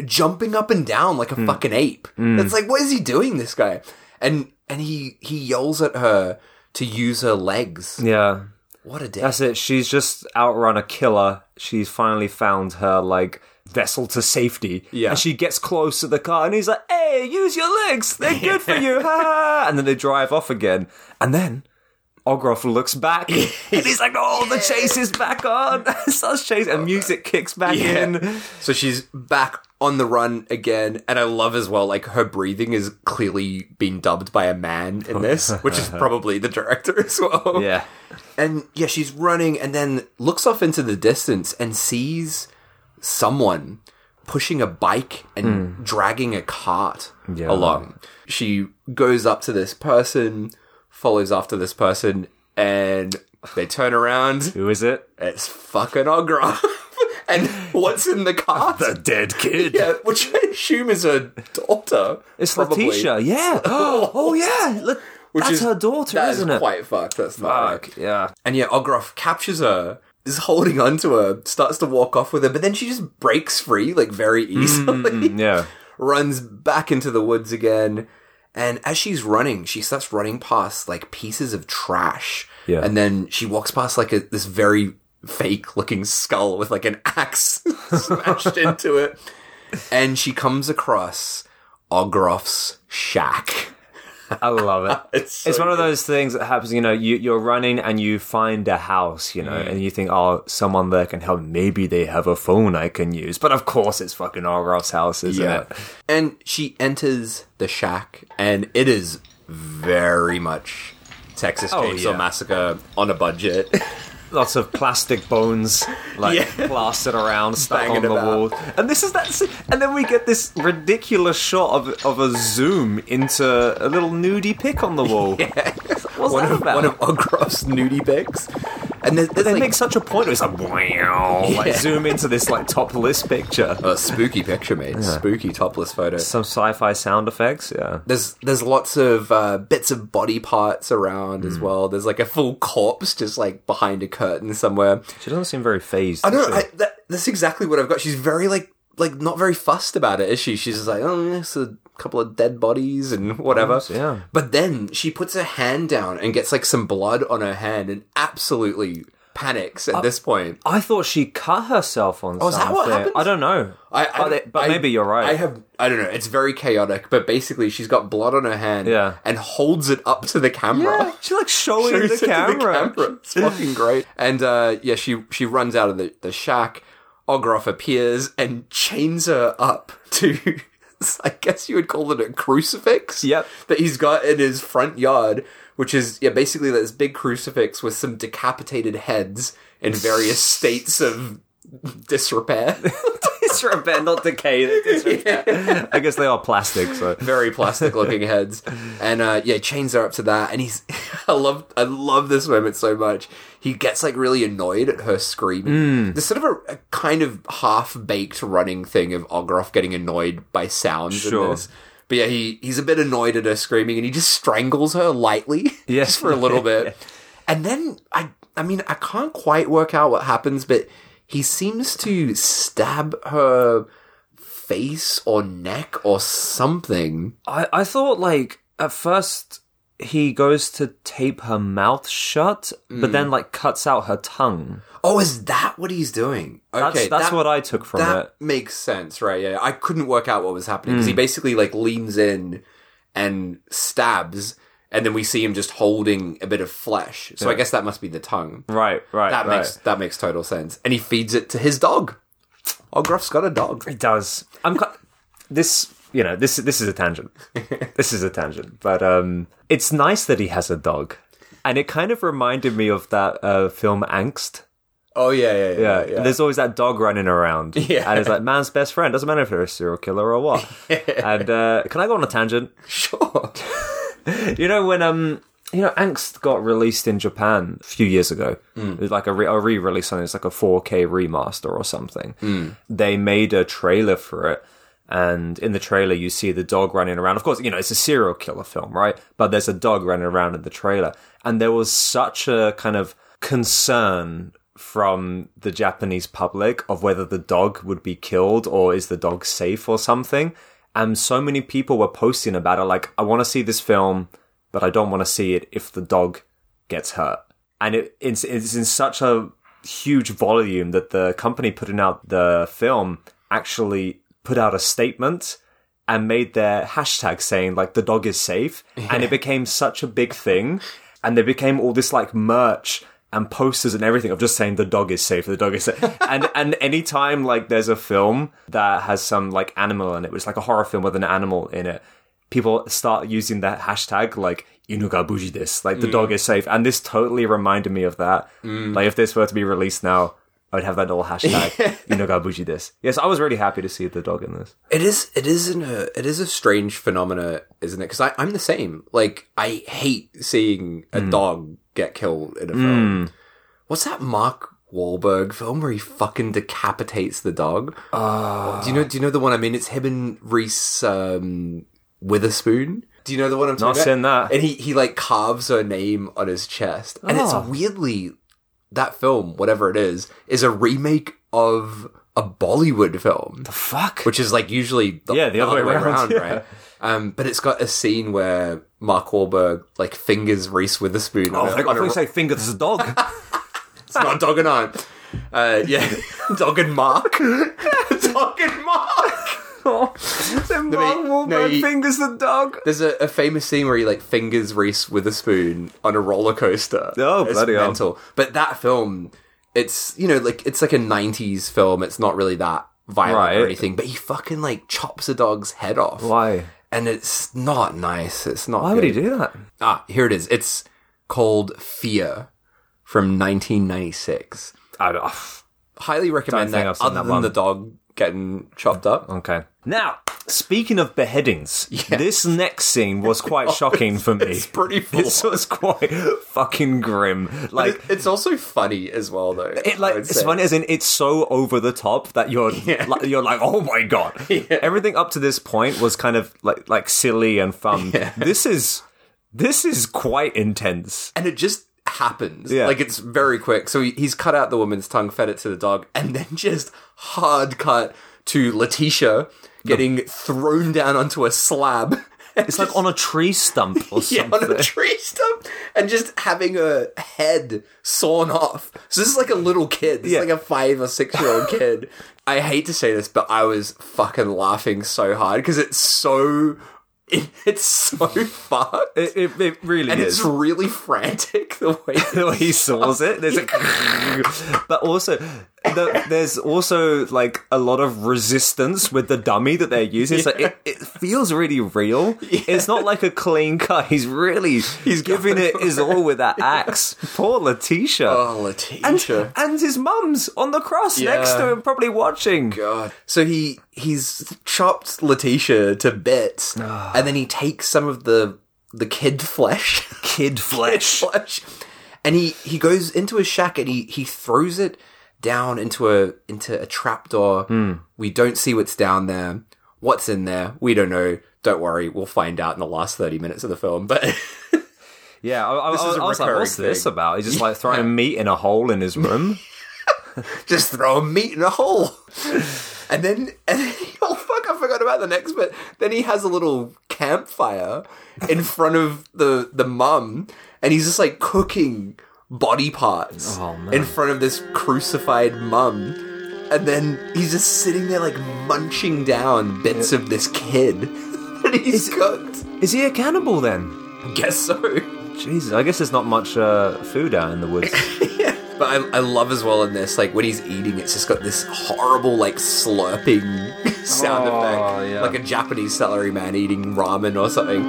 jumping up and down like a Hmm. fucking ape. It's like, what is he doing, this guy? And and he he yells at her to use her legs. Yeah. What a dick. That's it. She's just outrun a killer. She's finally found her like vessel to safety. Yeah. And she gets close to the car and he's like, Hey, use your legs. They're good for you. And then they drive off again. And then Ogroff looks back and he's like, Oh, the chase is back on. Starts chasing and music kicks back Yeah. in. So she's back on the run again, and I love as well, like her breathing is clearly being dubbed by a man in oh, this, which is probably the director as well. Yeah. And yeah, she's running and then looks off into the distance and sees someone pushing a bike and hmm. dragging a cart Yeah. along. She goes up to this person, follows after this person, and they turn around. Who is it? It's fucking Ogroff. and what's in the cart? The dead kid. yeah, which I assume is her daughter. It's probably. Letitia, yeah. oh oh, yeah. Le- Which That's is- her daughter, That is isn't it? quite fucked. That's not right. Yeah. And yeah, Ogroff captures her, is holding on to her, starts to walk off with her, but then she just breaks free, like very mm, mm, mm, easily. Yeah. runs back into the woods again. And as she's running, she starts running past like pieces of trash. Yeah. And then she walks past like a, this very fake looking skull with like an axe smashed into it. And she comes across Ogroff's shack. I love it. It's so it's one of those things that happens, you know, you, you're running and you find a house, you know, mm. and you think, oh, someone there can help. Maybe they have a phone I can use. But of course, it's fucking Ogroff's house, isn't Yeah. it? And she enters the shack, and it is very much Texas Oh, Chainsaw yeah. Massacre on a budget. Lots of plastic bones, like Yeah. plastered around, stuck Banging on the about. wall. And this is that. And then we get this ridiculous shot of of a zoom into a little nudie pic on the wall. What's one that of about? one of nudie pics. And there's they like make such a point. It's like, wow, like zoom into this like topless picture. a spooky picture, mate. Spooky topless photo. Some sci-fi sound effects, yeah. There's there's lots of uh, bits of body parts around Hmm. as well. There's like a full corpse just like behind a curtain somewhere. She doesn't seem very phased. I don't know. I, that, that's exactly what I've got. She's very like like not very fussed about it, is she? She's just like, oh, it's a couple of dead bodies and whatever. yeah. But then she puts her hand down and gets like some blood on her hand and absolutely panics at this point. I thought she cut herself on Oh, is that what something. I don't know. I, I, but, it- but I- maybe you're right. I have I don't know. It's very chaotic, but basically she's got blood on her hand, Yeah. and holds it up to the camera. Yeah, She's like showing the it to camera. It's fucking great. And uh, yeah, she she runs out of the, the shack. Ogroff appears and chains her up to, I guess you would call it a crucifix. Yep. That he's got in his front yard, which is yeah basically this big crucifix with some decapitated heads in various states of disrepair. disrepair, not decay. disrepair. I guess they are plastic, so very plastic looking heads and uh yeah chains are up to that and he's i love i love this moment so much he gets like really annoyed at her screaming there's sort of a, a kind of half-baked running thing of ogroff getting annoyed by sounds Sure. in this but yeah he he's a bit annoyed at her screaming and he just strangles her lightly Yes. just for a little bit and then i i mean i can't quite work out what happens but he seems to stab her face or neck or something I, I thought like at first he goes to tape her mouth shut, but then like cuts out her tongue. Oh, is that what he's doing? Okay, that's that- what I took from that it. makes sense, right? Yeah, I couldn't work out what was happening because he Hmm. basically like leans in and stabs, and then we see him just holding a bit of flesh. So I guess that must be the tongue. Right, right, That right. makes that makes total sense. And he feeds it to his dog. Ogroff's got a dog. It does. I'm this. You know, this this is a tangent. this is a tangent, but um, it's nice that he has a dog, and it kind of reminded me of that uh, film Angst. Oh yeah, yeah, yeah. Yeah, yeah. there's always that dog running around. Yeah. and it's like man's best friend. Doesn't matter if they're a serial killer or what. and uh, can I go on a tangent? sure. You know when um you know Angst got released in Japan a few years ago. It was like a, re- a re-release on it. It's like a 4K remaster or something. They made a trailer for it. And in the trailer, you see the dog running around. Of course, you know, it's a serial killer film, right? But there's a dog running around in the trailer. And there was such a kind of concern from the Japanese public of whether the dog would be killed or is the dog safe or something. And so many people were posting about it, like, I want to see this film, but I don't want to see it if the dog gets hurt. And it, it's, it's in such a huge volume that the company putting out the film actually put out a statement and made their hashtag saying like the dog is safe. And it became such a big thing. And there became all this like merch and posters and everything of just saying the dog is safe the dog is safe. And and anytime like there's a film that has some like animal in it which is like a horror film with an animal in it people start using that hashtag like inuga buji this like the mm. dog is safe. And this totally reminded me of that. Mm. Like if this were to be released now I would have that little hashtag inuga buji this yes I was really happy to see the dog in this It is. It isn't a. Uh, it is a strange phenomena, isn't it? Because I'm the same. Like I hate seeing a hmm. dog get killed in a film. Hmm. What's that Mark Wahlberg film where he fucking decapitates the dog? Ah. do you know? Do you know the one? I mean, it's him and Reese um, Witherspoon. Do you know the one I'm talking Not about? seen that. And he he like carves her name on his chest, and Oh. it's ah. weirdly that film, whatever it is, is a remake of a Bollywood film The fuck which is like usually the, Yeah, the other way around, yeah. right? Um, but it's got a scene where Mark Wahlberg like fingers Reese Witherspoon. oh I thought you say finger this is a dog it's not dog and aunt. Uh, yeah, dog and Mark. dog and Mark. Then Mark Wahlberg he- fingers the dog. There's a, a famous scene where he like fingers Reese spoon on a roller coaster. Oh, it's bloody hell. But that film, it's you know like it's like a '90s film. It's not really that violent Right. or anything. But he fucking like chops a dog's head off. Why? and it's not nice. It's not. Why would he do that? Ah, here it is. It's called Fear from 1996. I don't. Highly recommend Don't that. Other that than one. the dog getting chopped up. Okay. Now, speaking of beheadings, this next scene was quite shocking for me. It's pretty full. This was quite fucking grim. Like. It- it's also funny as well, though. It like it's say. funny as in it's so over the top that you're like, you're like oh my god everything up to this point was kind of like like silly and fun this is this is quite intense and it just happens. Yeah. Like it's very quick. So he, he's cut out the woman's tongue, fed it to the dog, and then just hard cut to Letitia getting thrown down onto a slab. it's like on a tree stump or Yeah, something on a tree stump, and just having a head sawn off. So this is like a little kid. This Yeah. is like a five or six year old kid. I hate to say this, but I was fucking laughing so hard because it's so, it, it's so fucked, it, it, it really and is it's really frantic the way. the way he saws it. There's a, but also the, there's also like a lot of resistance with the dummy that they're using. So it, it feels really real. It's not like a clean cut. He's really he's giving it his all with that axe. Poor Letitia. Oh, Letitia. and his mum's on the cross next to him, probably watching. God. So he he's chopped Letitia to bits, and then he takes some of the the kid flesh. Kid flesh. flesh. And he, he goes into his shack and he, he throws it down into a into a trapdoor. Hmm. We don't see what's down there. What's in there? We don't know. Don't worry, we'll find out in the last thirty minutes of the film. But Yeah, I, I, This is I a was like, what's this about? He's just like throwing meat in a hole in his room. just throw meat in a hole. And then, and then, oh fuck, I forgot about the next bit. Then he has a little campfire in front of the the mum, and he's just like cooking body parts Oh, in front of this crucified mum. And then he's just sitting there like munching down bits of this kid that he's cooked. Is he a cannibal then? I Guess so. Jesus, I guess there's not much uh, food out in the woods. But I, I love as well in this, like when he's eating, it's just got this horrible, like slurping sound Oh, effect, yeah. like a Japanese salaryman eating ramen or something.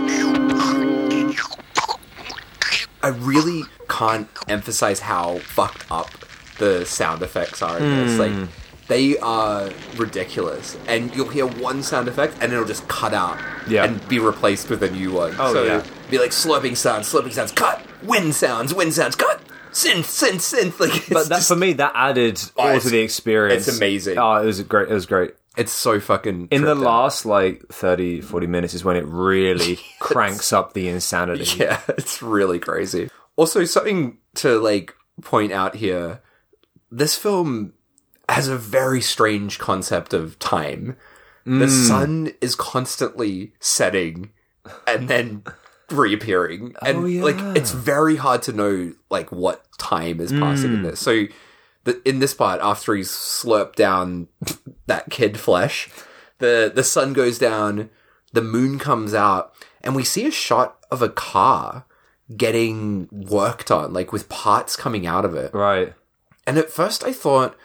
I really can't emphasize how fucked up the sound effects are in this. Hmm. Like they are ridiculous, and you'll hear one sound effect, and it'll just cut out Yeah. and be replaced with a new one. Oh, so yeah. be like slurping sounds, slurping sounds, cut. Wind sounds, wind sounds, cut. Synth, synth, synth. Like, it's, But that just- for me, that added oh, all to the experience. it's amazing. Oh, it was great. It was great. it's so fucking. In the out. last like 30, 40 minutes is when it really cranks up the insanity. Yeah, it's really crazy. Also, something to like point out here. this film has a very strange concept of time. The mm. sun is constantly setting and then reappearing. And Oh, yeah. like it's very hard to know like what time is passing in mm. this. So the, in this part, after he's slurped down that kid flesh, the the sun goes down, the moon comes out, and we see a shot of a car getting worked on, like with parts coming out of it. Right. And at first I thought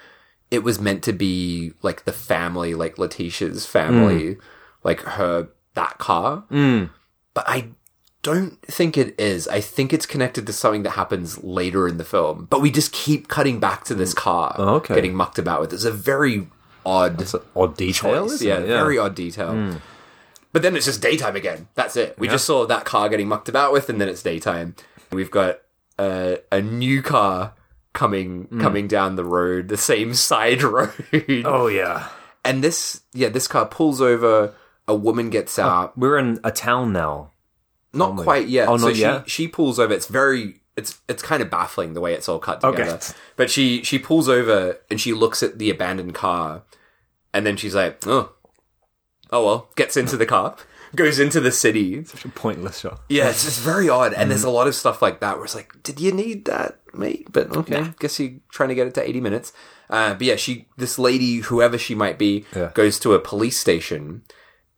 it was meant to be like the family, like Letitia's family, mm. like her, that car. Mm. But I don't think it is. I think it's connected to something that happens later in the film. But we just keep cutting back to this car Oh, okay. getting mucked about with. It's a very odd It's an odd detail. Yeah, it? very odd detail. Hmm. But then it's just daytime again. That's it. We just saw that car getting mucked about with, and then it's daytime. We've got a a new car coming hmm. coming down the road, the same side road. Oh yeah. And this, yeah, this car pulls over. A woman gets out. We're in a town now. Not quite yet. Oh, so she yet? she pulls over. It's very it's it's kind of baffling the way it's all cut Okay. together. But she she pulls over and she looks at the abandoned car, and then she's like, oh, oh well. Gets into the car, goes into the city. Such a pointless shot. Yeah, it's just very odd. And Mm-hmm. there's a lot of stuff like that where it's like, did you need that, mate? But okay, guess you're trying to get it to 80 minutes. Uh, but yeah, she, this lady, whoever she might be, Yeah. goes to a police station.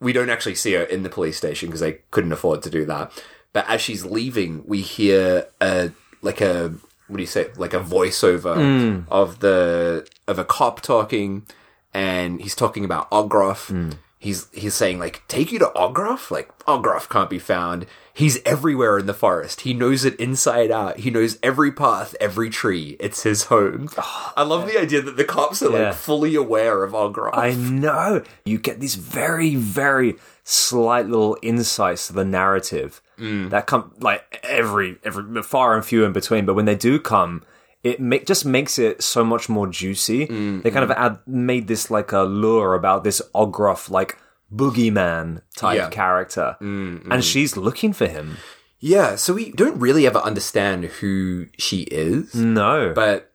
We don't actually see her in the police station because they couldn't afford to do that. But as she's leaving, we hear a, like a, what do you say, like a voiceover Mm. of the, of a cop talking and he's talking about Ogroff. Mm. He's he's saying like, take you to Ogroff? Like Ogroff can't be found. He's everywhere in the forest. He knows it inside out. He knows every path, every tree. It's his home. Oh, I love the idea that the cops are Yeah. like fully aware of Ogroff. I know. You get these very, very slight little insights to the narrative mm. that come like every every far and few in between. But when they do come, it make, just makes it so much more juicy. Mm, they kind mm. of add made this like a lure about this Ogroff like boogeyman type Yeah. character, mm, mm. and she's looking for him. yeah, so we don't really ever understand who she is, No, but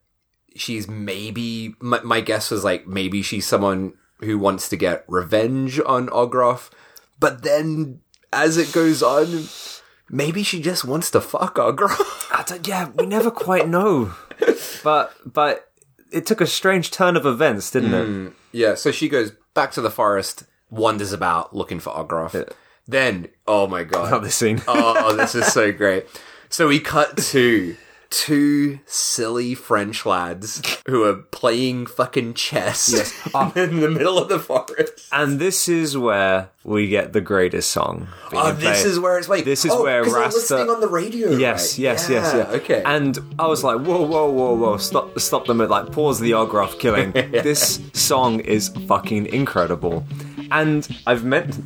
she's maybe my, my guess was like maybe she's someone who wants to get revenge on Ogroff, but then as it goes on, maybe she just wants to fuck Ogroff. Yeah, we never quite know. But but it took a strange turn of events, didn't it? Mm, yeah, so she goes back to the forest, wanders about looking for Ogroff. Then, oh my god. Not this scene. Oh, oh, this is so great. So we cut to two silly French lads who are playing fucking chess in the middle of the forest. And this is where we get the greatest song. Oh, this is where it's like This is oh, where Rasta- listening on the radio. Yes, right? yes, yes, yeah. Okay. And I was like, whoa, whoa, whoa, whoa, stop, stop them! At like, pause the Ogroff killing. This song is fucking incredible. And I've meant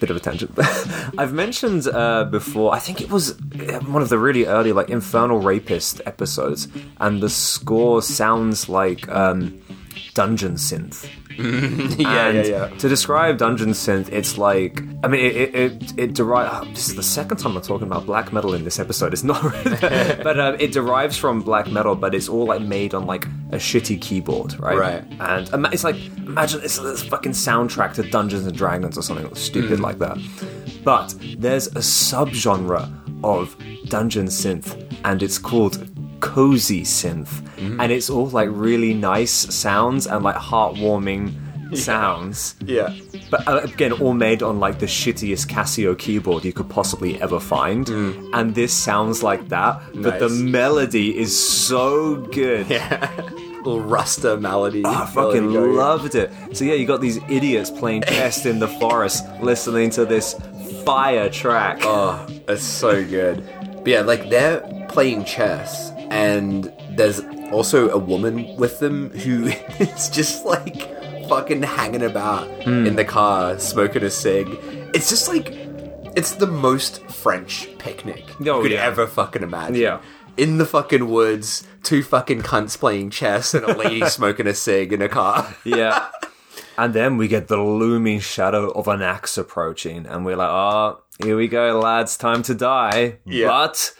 bit of a tangent, I've mentioned uh, before. I think it was uh, one of the really early, like Infernal Rapist episodes, and the score sounds like um, dungeon synth. yeah, yeah, yeah. To describe Dungeon Synth, it's like I mean, it it it, it derives. this is the second time I'm talking about black metal in this episode. It's not, but um, it derives from black metal, but it's all like made on like a shitty keyboard, right? Right. And ima- it's like imagine it's this fucking soundtrack to Dungeons and Dragons or something stupid like that. But there's a subgenre of Dungeon Synth, and it's called cozy synth mm-hmm. and it's all like really nice sounds and like heartwarming sounds Yeah. but uh, again all made on like the shittiest casio keyboard you could possibly ever find mm. and this sounds like that but the melody is so good Yeah. Little Rasta melody. Ah, I fucking loved it. So yeah, you got these idiots playing chess in the forest, listening to this fire track. Oh, it's so good. But yeah, like they're playing chess, and there's also a woman with them who is just like fucking hanging about Hmm. in the car, smoking a cig. It's just like it's the most French picnic Oh, you could yeah. ever fucking imagine. Yeah. In the fucking woods, two fucking cunts playing chess and a lady smoking a cig in a car. yeah. And then we get the looming shadow of an axe approaching, and we're like, oh, here we go, lads, time to die. Yeah. But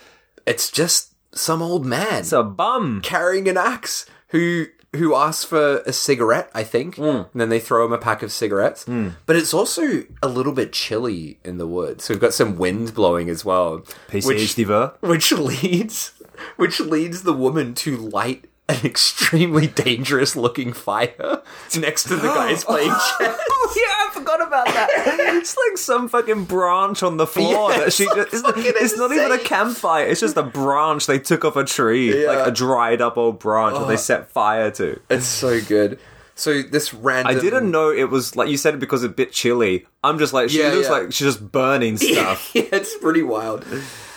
It's just some old man. it's a bum. carrying an axe who who asks for a cigarette, I think, Hmm. and then they throw him a pack of cigarettes. But it's also a little bit chilly in the woods, so we've got some wind blowing as well, which PCHD which leads which leads the woman to light an extremely dangerous looking fire next to the guys playing chess. Oh yeah, about that. it's like some fucking branch on the floor Yeah, that she. it's Just, it's it's not even a campfire. It's just a branch they took off a tree, Yeah. like a dried up old branch that they set fire to. It's so good. So this random I didn't know it was like you said it because it's a bit chilly. I'm just like she Yeah, looks like she's just burning stuff. yeah, it's pretty wild.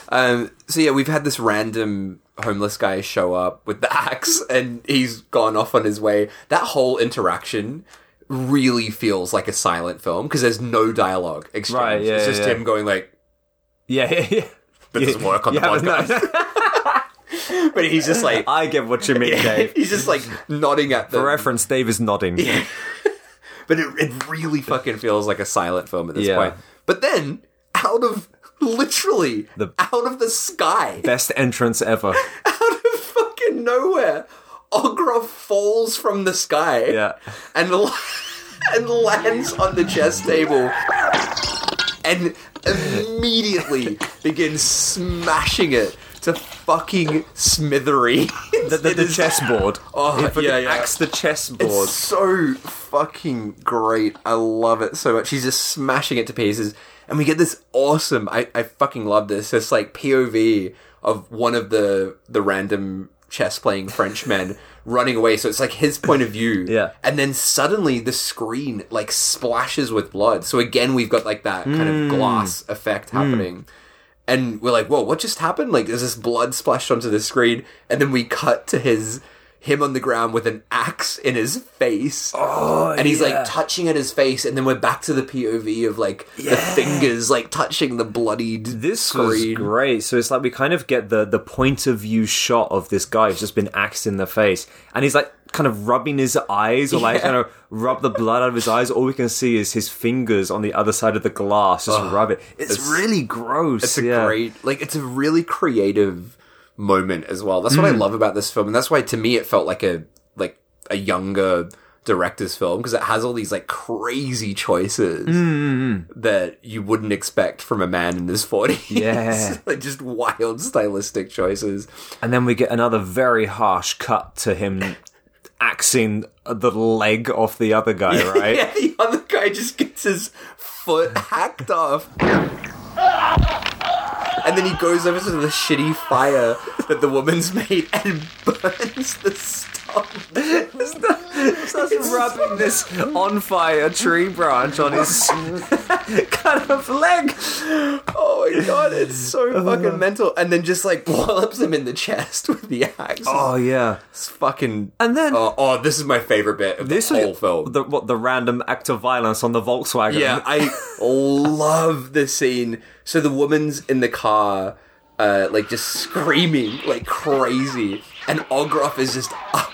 Um, so yeah, we've had this random homeless guy show up with the axe, and he's gone off on his way. That whole interaction really feels like a silent film because there's no dialogue exchange. Right, yeah, it's just yeah. him going like, yeah, yeah, yeah. "That doesn't work on the but no, podcast." But he's just like, I get what you mean, Dave. he's just like nodding at the For reference, Dave is nodding. But it, it really fucking feels like a silent film at this point. But then, out of literally The- out of the sky, Best entrance ever. out of fucking nowhere, Ogroff falls from the sky Yeah. and and lands on the chess table and immediately begins smashing it to fucking smithereens. The, the, the chessboard. Oh, He yeah, yeah. axed the chessboard. It's so fucking great. I love it so much. She's just smashing it to pieces. And we get this awesome I, I fucking love this. This like POV of one of the the random chess playing Frenchmen running away. So it's like his point of view. Yeah. And then suddenly the screen like splashes with blood. So again we've got like that kind Hmm. of glass effect happening. And we're like, whoa, what just happened? Like, there's this blood splashed onto the screen, and then we cut to his him on the ground with an axe in his face. Oh, and he's yeah. like touching at his face, and then we're back to the POV of like the fingers like touching the bloodied This was screen. great. So it's like we kind of get the the point of view shot of this guy who's just been axed in the face, and he's like kind of rubbing his eyes or like Yeah. kind of rub the blood out of his eyes. All we can see is his fingers on the other side of the glass, just rub it. It's, it's- really gross. It's a yeah. great, like, it's a really creative moment as well. That's what I hmm. love about this film, and that's why to me it felt like a like a younger director's film because it has all these like crazy choices hmm, hmm, that you wouldn't expect from a man in his forties. Yeah. like just wild stylistic choices. And then we get another very harsh cut to him axing the leg off the other guy, right? Yeah, the other guy just gets his foot hacked off. And then he goes over to the shitty fire that the woman's made and burns the stump. Starts rubbing this on fire tree branch on his kind of leg. Oh my god, it's so uh. fucking mental. And then just like wallops him in the chest with the axe. Oh yeah. It's fucking. And then- Oh, oh, this is my favorite bit of This the whole film. the what the random act of violence on the Volkswagen. Yeah, I love this scene. So the woman's in the car, uh, like just screaming like crazy, and Ogroff is just up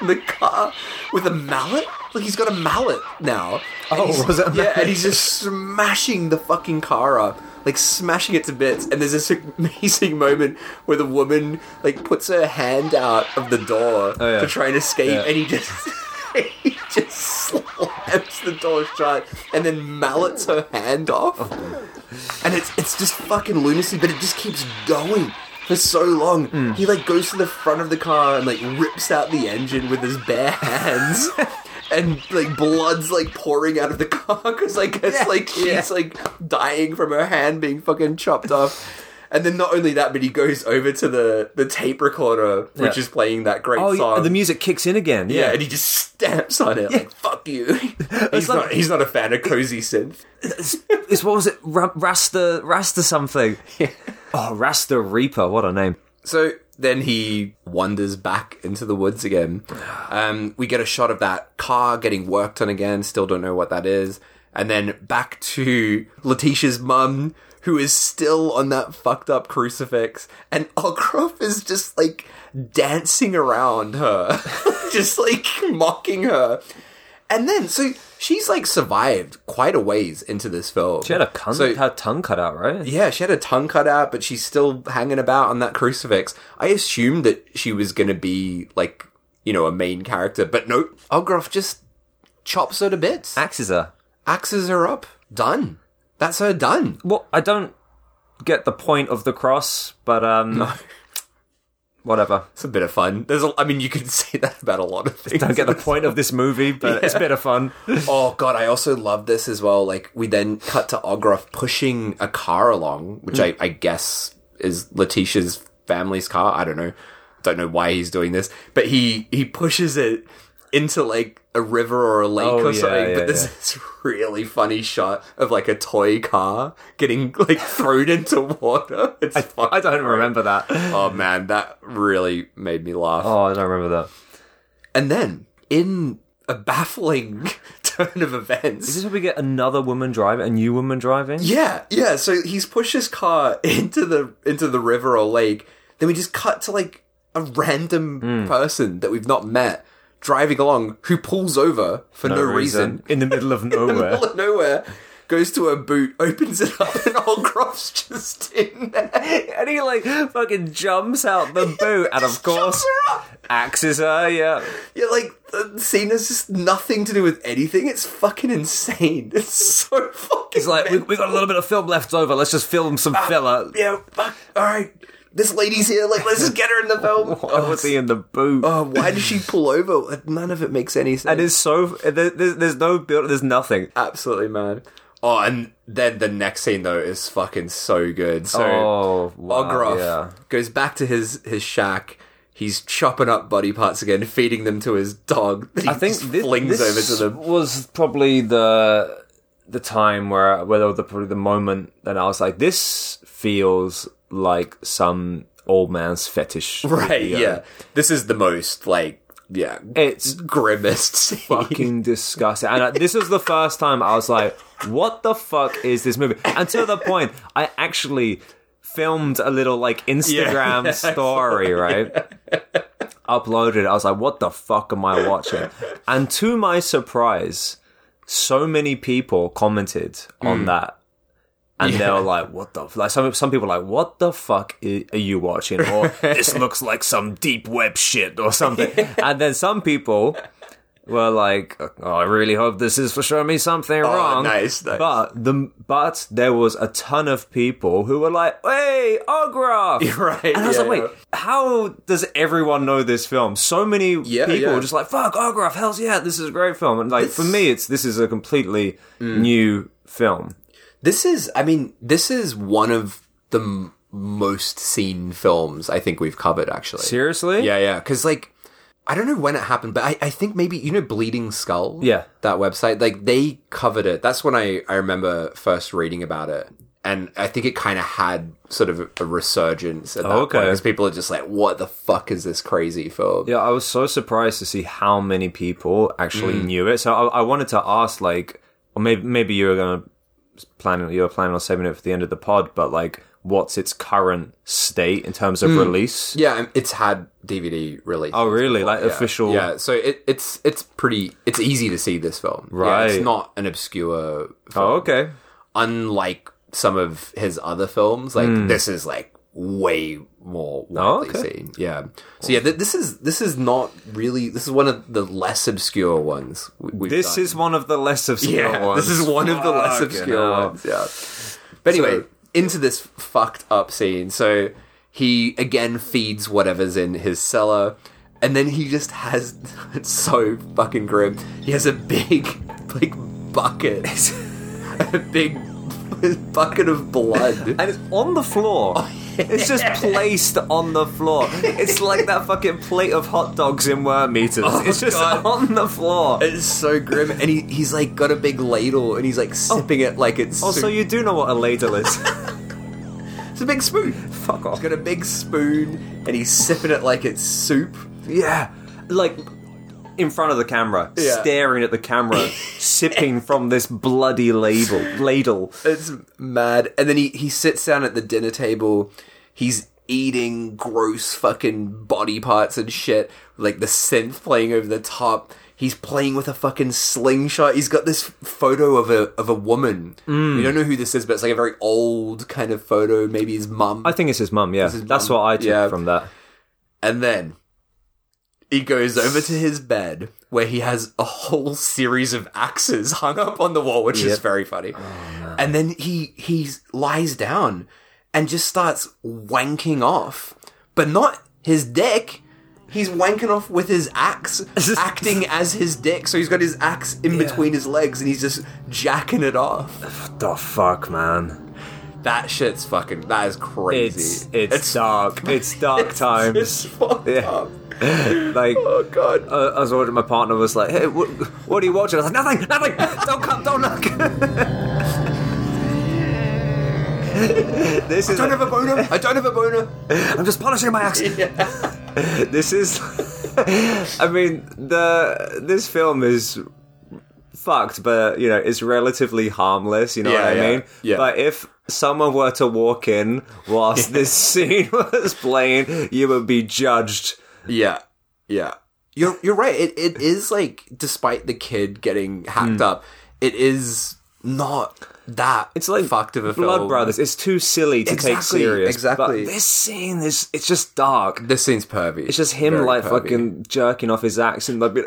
on the car with a mallet. Like he's got a mallet now. Oh, he's- was it Yeah, and he's just smashing the fucking car up. Like smashing it to bits, and there's this amazing moment where the woman like puts her hand out of the door Oh, yeah. to try and escape, Yeah. and he just he just slams the door shut and then mallets her hand off. And it's it's just fucking lunacy, but it just keeps going for so long. Hmm. He like goes to the front of the car and like rips out the engine with his bare hands. And like blood's like pouring out of the car because I guess like she's like dying from her hand being fucking chopped off. And then not only that, but he goes over to the, the tape recorder, which Yeah. is playing that great Oh, song. yeah, the music kicks in again. Yeah, and he just stamps on it like "fuck you." he's like- not. He's not a fan of cozy synth. it's what was it? Ra- Rasta, Rasta something. Oh, Rasta Reaper. What a name. So then he wanders back into the woods again. Um, we get a shot of that car getting worked on again. Still don't know what that is. And then back to Letitia's mum, who is still on that fucked up crucifix, and Ogroff is just like dancing around her, just like mocking her. And then, so she's like survived quite a ways into this film. She had a cunt, So- her tongue cut out, right? yeah, she had a tongue cut out, but she's still hanging about on that crucifix. I assumed that she was going to be like you know, a main character. But no, Ogroff just chops her to bits. Axes her. Axes her up. Done. That's her done. Well, I don't get the point of the cross, but um, whatever. It's a bit of fun. There's a, I mean, you can say that about a lot of things. Don't get the point of this movie, but it's a bit of fun. Oh god, I also love this as well. Like we then cut to Ogroff pushing a car along, which I, I guess is Letitia's family's car. I don't know. Don't know why he's doing this, but he he pushes it into like a river or a lake Oh, or something. yeah, but there's yeah. this really funny shot of like a toy car getting like thrown into water. It's fucking I don't great. remember that. Oh man, that really made me laugh. Oh, I don't remember that. And then in a baffling turn of events, Is this where we get another woman driving, a new woman driving? Yeah, yeah. So he's pushed his car into the into the river or lake. Then we just cut to like a random Hmm. person that we've not met driving along who pulls over for no, reason. in the middle of nowhere. in the middle of nowhere. Goes to a boot, opens it up, and Ogroff's just in there. and he like fucking jumps out the boot, and of course axes her. Yeah, Yeah, like the scene has just nothing to do with anything. It's fucking insane. It's so fucking. he's like, we, we got a little bit of film left over. Let's just film some uh, filler. yeah, fuck. All right, this lady's here. Like, let's just get her in the film. Why was he in the boot? Oh, why did she pull over? None of it makes any sense. and it's so there's, there's no build. There's nothing. absolutely mad. Oh, and then the next scene though is fucking so good. So Oh, wow, Ogroff yeah. goes back to his his shack. He's chopping up body parts again, feeding them to his dog. He I think just thi- flings this over to them. was probably the the time where where the probably the moment that I was like, this feels like some old man's fetish. Right? video. Yeah. This is the most like yeah It's grimmest scene. fucking disgusting. And uh, this was the first time I was like, what the fuck is this movie? And to the point, I actually filmed a little like Instagram Yeah. story, right? Uploaded. I was like, what the fuck am I watching? And to my surprise, so many people commented on that. And they were like, "What the?" F-? Like some some people were like, "What the fuck i- are you watching?" Or this looks like some deep web shit or something. and then some people were like, "Oh, I really hope this is for showing me something wrong." nice, nice. But the but there was a ton of people who were like, "Hey, Ogroff!" Right, And I was yeah, like, "Wait, how does everyone know this film?" So many Yeah, people yeah. were just like, "Fuck, Ogroff! Hell's yeah, this is a great film." And like for me, it's this is a completely Mm. new film. This is, I mean, this is one of the m- most seen films I think we've covered, actually. Seriously? Yeah, yeah. Because, like, I don't know when it happened, but I, I think maybe, you know, Bleeding Skull? Yeah. That website? Like, they covered it. That's when I, I remember first reading about it. And I think it kind of had sort of a, resurgence at that okay. point. Because people are just like, what the fuck is this crazy film? Yeah, I was so surprised to see how many people actually Mm. knew it. So I, I wanted to ask, like, or maybe maybe you were gonna plan you were planning on saving it for the end of the pod, but like, what's its current state in terms of release? Mm. Yeah, it's had DVD release. Oh, really? Like yeah. official? Yeah, so it, it's it's pretty it's easy to see this film. Yeah, Right. it's not an obscure film. Oh, okay. Unlike some of his other films, like this is like way more widely. Oh, okay. seen. Yeah. So yeah, th- this is this is not really this is one of the less obscure ones. This done. is one of the less obscure yeah, ones. this is one of the less obscure ones. Yeah. But anyway, So- into this fucked up scene. So he again feeds whatever's in his cellar, and then he just has it's so fucking grim. He has a big like bucket, a big bucket of blood. and it's on the floor. Oh, It's just placed on the floor. It's like that fucking plate of hot dogs in worm eaters. Oh, it's just Oh, God. on the floor. It's so grim, and he, he's like got a big ladle, and he's like oh. sipping it like it's Also, soup. you do know what a ladle is. it's a big spoon. Fuck off. He's got a big spoon, and he's sipping it like it's soup. Yeah, like in front of the camera, Yeah. staring at the camera, sipping from this bloody label Ladle. It's mad. And then he, he sits down at the dinner table. He's eating gross fucking body parts and shit. Like the synth playing over the top. He's playing with a fucking slingshot. He's got this photo of a of a woman. Mm. We don't know who this is, but it's like a very old kind of photo. Maybe his mum. I think it's his mum. Yeah, his that's mum. what I took Yeah. from that. And then he goes over to his bed where he has a whole series of axes hung up on the wall, which is very funny. Oh, and then he he lies down and just starts wanking off, but not his dick. He's wanking off with his axe, acting as his dick. So he's got his axe in between his legs, and he's just jacking it off. the fuck, man. That shit's fucking. That is crazy. It's it's, dark. It's dark times. It's fucked Yeah. up. like Oh god. uh, I was watching. My partner was like, "Hey, what, what are you watching?" I was like, "Nothing, nothing. Don't come, don't look." this is. I don't have a boner. I don't have a boner. I'm just polishing my axe. this is. I mean, the this film is fucked, but you know, it's relatively harmless. You know Yeah, what I yeah, mean? yeah. But if someone were to walk in whilst this scene was playing, you would be judged. Yeah, yeah. You're you're right. It it is like, despite the kid getting hacked up, it is not that. It's like fucked of a Blood film. Brothers. It's too silly to take Exactly, serious. exactly. But this scene is it's just dark. This scene's pervy. It's just him Very like pervy. fucking jerking off his axe and like being,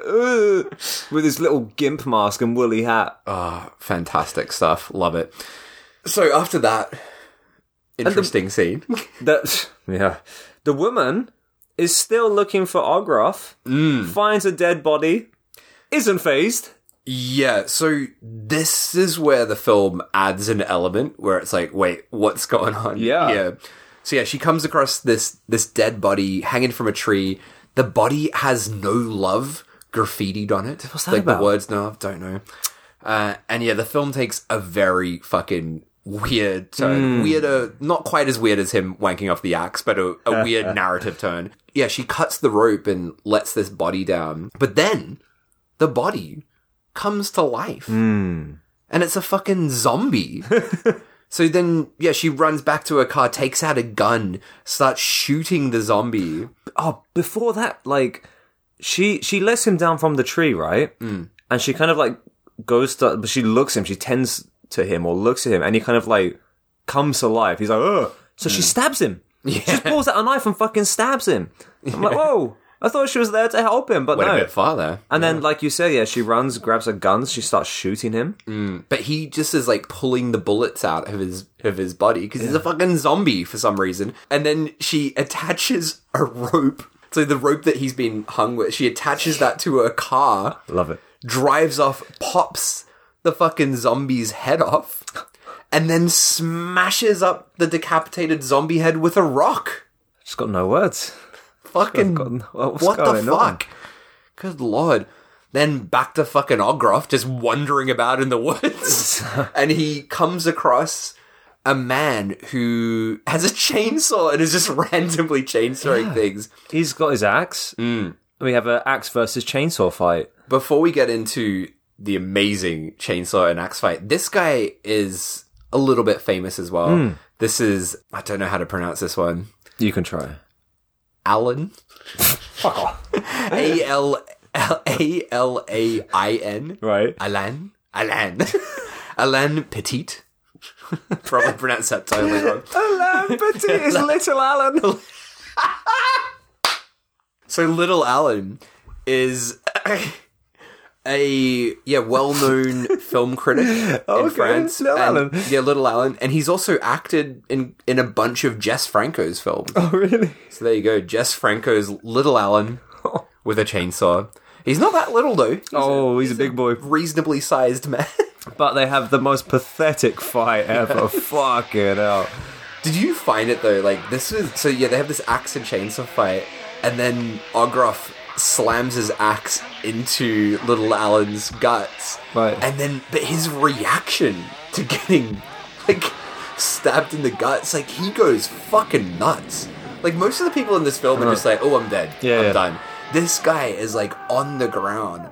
with his little gimp mask and woolly hat. Ah, fantastic stuff. Love it. So after that interesting scene, That yeah, the woman is still looking for Ogroff. Mm. Finds a dead body. Isn't fazed. yeah. So this is where the film adds an element where it's like, wait, what's going on? Yeah. yeah. So yeah, she comes across this this dead body hanging from a tree. The body has no love graffitied on it. What's that like about? the words no love? Don't know. Uh, and yeah, the film takes a very fucking weird turn. Weirder, not quite as weird as him wanking off the axe, but a, a weird narrative turn. Yeah, she cuts the rope and lets this body down. But then the body comes to life. Hmm. And it's a fucking zombie. so then, yeah, she runs back to her car, takes out a gun, starts shooting the zombie. Oh, before that, like she she lets him down from the tree, right? Mm. And she kind of like goes to, but she looks him. She tends to him or looks at him, and he kind of like comes to life. He's like, oh, so she mm. stabs him. She just pulls out a knife and fucking stabs him. I'm like, whoa. I thought she was there to help him, but Went no. a bit farther. And then, like you said, yeah, she runs, grabs her guns, she starts shooting him. Mm. But he just is like pulling the bullets out of his of his body because he's a fucking zombie for some reason. And then she attaches a rope. So the rope that he's been hung with, she attaches that to her car, Love it. drives off, pops the fucking zombie's head off, and then smashes up the decapitated zombie head with a rock. Just got no words. Fucking got- what the going on? fuck? Good lord. Then back to fucking Ogroff, just wandering about in the woods. and he comes across a man who has a chainsaw and is just randomly chainsawing things. He's got his axe. Mm. We have an axe versus chainsaw fight. Before we get into the amazing chainsaw and axe fight, this guy is a little bit famous as well. Hmm. This is, I don't know how to pronounce this one. You can try. Alan. A L A L A I N. Right. Alan. Alan. Alain Petit. Probably pronounced that totally wrong. Alan Petit is little Alan. So Little Alan is a yeah well-known film critic in Okay, France. Little And- Alan. Yeah, Little Alan, and he's also acted in in a bunch of Jess Franco's films. Oh, really? So there you go, Jess Franco's Little Alan with a chainsaw. He's not that little though. He's Oh, he's a big boy. reasonably sized man. But they have the most pathetic fight ever. Fucking hell. Did you find it though? Like this is so yeah, they have this axe and chainsaw fight, and then Ogroff slams his axe into little Alan's guts. Right. And then but his reaction to getting like stabbed in the guts, like he goes fucking nuts. Like most of the people in this film are uh-huh. just like, Oh, I'm dead. Yeah, I'm yeah. done. This guy is like on the ground.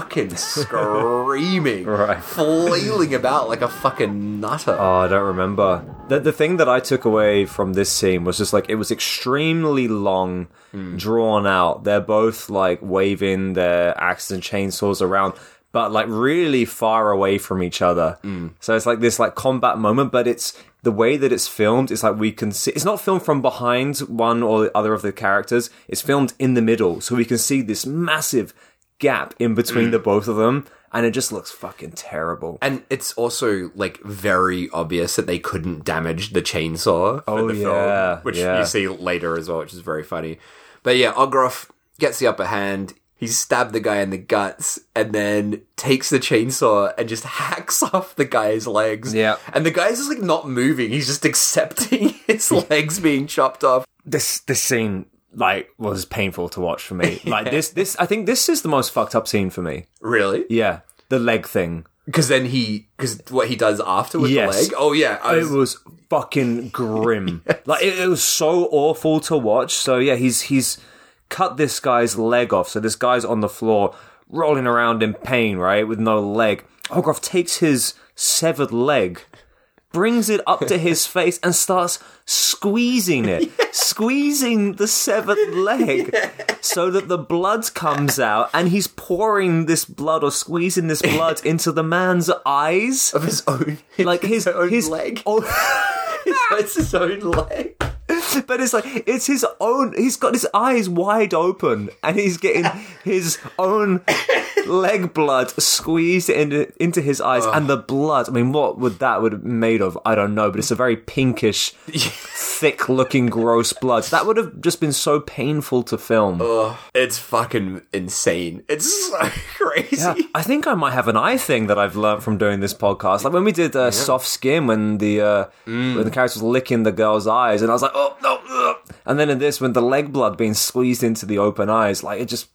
Fucking screaming, Right. flailing about like a fucking nutter. Oh, I don't remember. The, the thing that I took away from this scene was just like it was extremely long, hmm. drawn out. They're both like waving their axes and chainsaws around, but like really far away from each other. Hmm. So it's like this like combat moment, but it's the way that it's filmed. It's like we can see. It's not filmed from behind one or the other of the characters. It's filmed in the middle, so we can see this massive gap in between mm. the both of them, and it just looks fucking terrible. And it's also like very obvious that they couldn't damage the chainsaw for Oh, the yeah, film, which yeah. you see later as well, which is very funny. But yeah, Ogroff gets the upper hand. He stabbed the guy in the guts and then takes the chainsaw and just hacks off the guy's legs. Yeah. And the guy's just like not moving. He's just accepting his legs being chopped off. this this scene like was painful to watch for me. Like this this I think this is the most fucked up scene for me. Really? Yeah, the leg thing. Because then he, because what he does after with Yes. the leg. Oh yeah, I It was fucking grim. Like it, it was so awful to watch. So yeah, he's he's cut this guy's leg off. So this guy's on the floor rolling around in pain, right, with no leg. Ogroff takes his severed leg, brings it up to his face, and starts squeezing it, squeezing the severed leg, so that the blood comes out, and he's pouring this blood or squeezing this blood into the man's eyes of his own, like his own his leg. Oh, it's his own leg. but it's like it's his own. He's got his eyes wide open, and he's getting his own leg blood squeezed into into his eyes, and the blood. I mean, what would that would have made of? I don't know, but it's a very pinkish, thick looking, gross blood. That would have just been so painful to film. It's fucking insane. It's so crazy. Yeah, I think I might have an eye thing that I've learned from doing this podcast. Like when we did uh, soft skin, when the uh, when the character was licking the girl's eyes, and I was like, oh ugh. and then in this, when the leg blood being squeezed into the open eyes, like it just,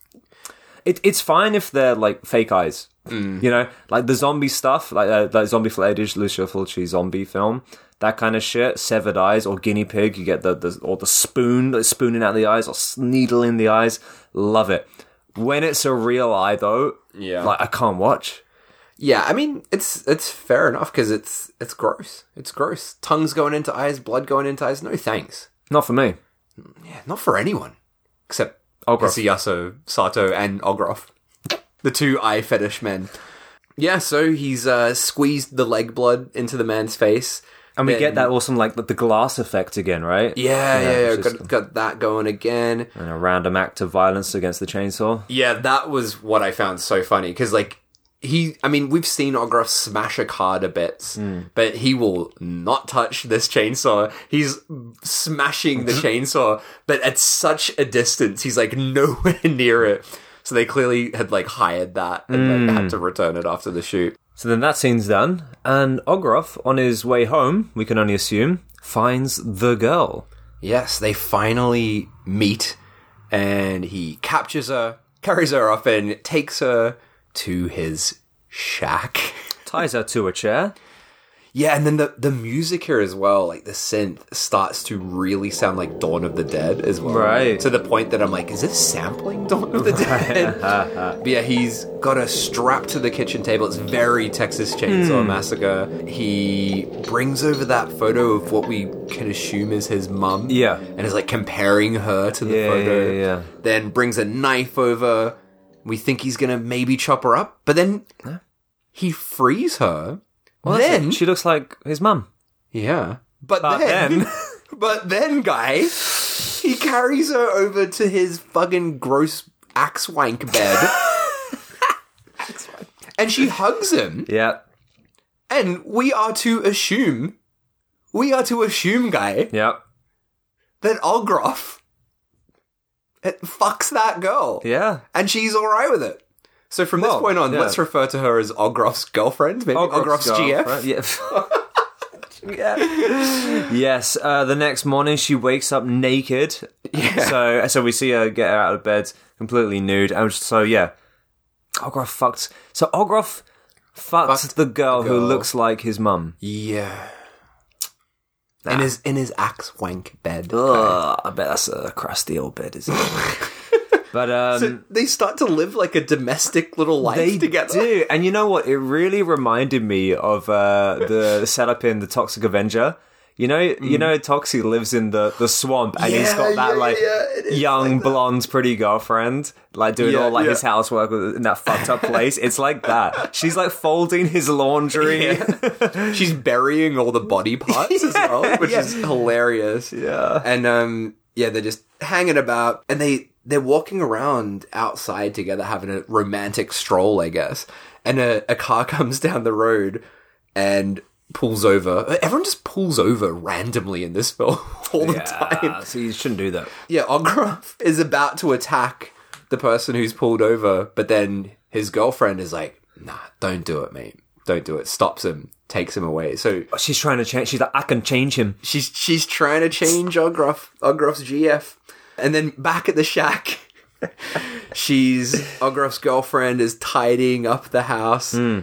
it, it's fine if they're like fake eyes, you know, like the zombie stuff, like uh, like zombie footage, Lucio Fulci zombie film. That kind of shit, severed eyes or guinea pig. You get the, the or the spoon, like spooning out the eyes or needle in the eyes. Love it. When it's a real eye, though, Yeah. like I can't watch. Yeah, I mean, it's it's fair enough because it's it's gross. It's gross. Tongues going into eyes, blood going into eyes. No thanks. Not for me. Yeah, not for anyone except Ogroff. Hisayasu, Sato, and Ogroff, the two eye fetish men. Yeah, so he's uh, squeezed the leg blood into the man's face. And we Then- get that awesome, like the, glass effect again, right? Yeah, yeah, yeah. just- Got, got that going again. And a random act of violence against the chainsaw. Yeah, that was what I found so funny because, like, he. I mean, we've seen Ogroff smash a car to bits, mm. but he will not touch this chainsaw. He's smashing the chainsaw, but at such a distance, he's like nowhere near it. So they clearly had like hired that and then had mm. to return it after the shoot. So then that scene's done, and Ogroff, on his way home, we can only assume, finds the girl. Yes, they finally meet, and he captures her, carries her off, and takes her to his shack. Ties her to a chair. Yeah, and then the, the music here as well, like the synth, starts to really sound like Dawn of the Dead as well. Right. To the point that I'm like, is this sampling Dawn of the Dead? but yeah, he's got her strapped to the kitchen table. It's very Texas Chainsaw Hmm. Massacre. He brings over that photo of what we can assume is his mum. Yeah. And is like comparing her to the Yeah, photo. yeah, yeah. Then brings a knife over. We think he's gonna maybe chop her up, but then he frees her. Well, then she looks like his mum. yeah. But, But then, then- but then, guy, he carries her over to his fucking gross axe wank bed. and she hugs him. Yeah, And we are to assume, we are to assume, guy, yeah, that Ogroff it fucks that girl. yeah. And she's alright with it. So from this point on, yeah. let's refer to her as Ogroff's girlfriend, maybe Ogroff's, GF. Yeah. yeah. yes. Uh, the next morning, she wakes up naked. Yeah. So, so we see her get her out of bed completely nude. And so, yeah, Ogroff fucked. So Ogroff fucked, Fucked the girl, the who looks like his mum. Yeah. In his in his axe wank bed. Ugh, I bet that's a crusty old bed, isn't it? but um, So they start to live like a domestic little life They together. do, and you know what? It really reminded me of uh, the setup in the Toxic Avenger. You know, you know, Toxie lives in the, the swamp, and he's got that yeah, like yeah, young like that. blonde pretty girlfriend, like doing Yeah, all like yeah. his housework in that fucked up place. It's like that. She's like folding his laundry. She's burying all the body parts as well, which is hilarious. Yeah. And um yeah, they're just hanging about and they they're walking around outside together having a romantic stroll, I guess. And a, a car comes down the road and pulls over. Everyone just pulls over randomly in this film all the time. So you shouldn't do that. Yeah, Ogroff is about to attack the person who's pulled over, but then his girlfriend is like, "Nah, don't do it, mate. Don't do it." Stops him, takes him away. So She's trying to change. She's like, I can change him. she's she's trying to change Ogroff, Ogroff's GF, and then back at the shack, she's Ogroff's girlfriend is tidying up the house, hmm.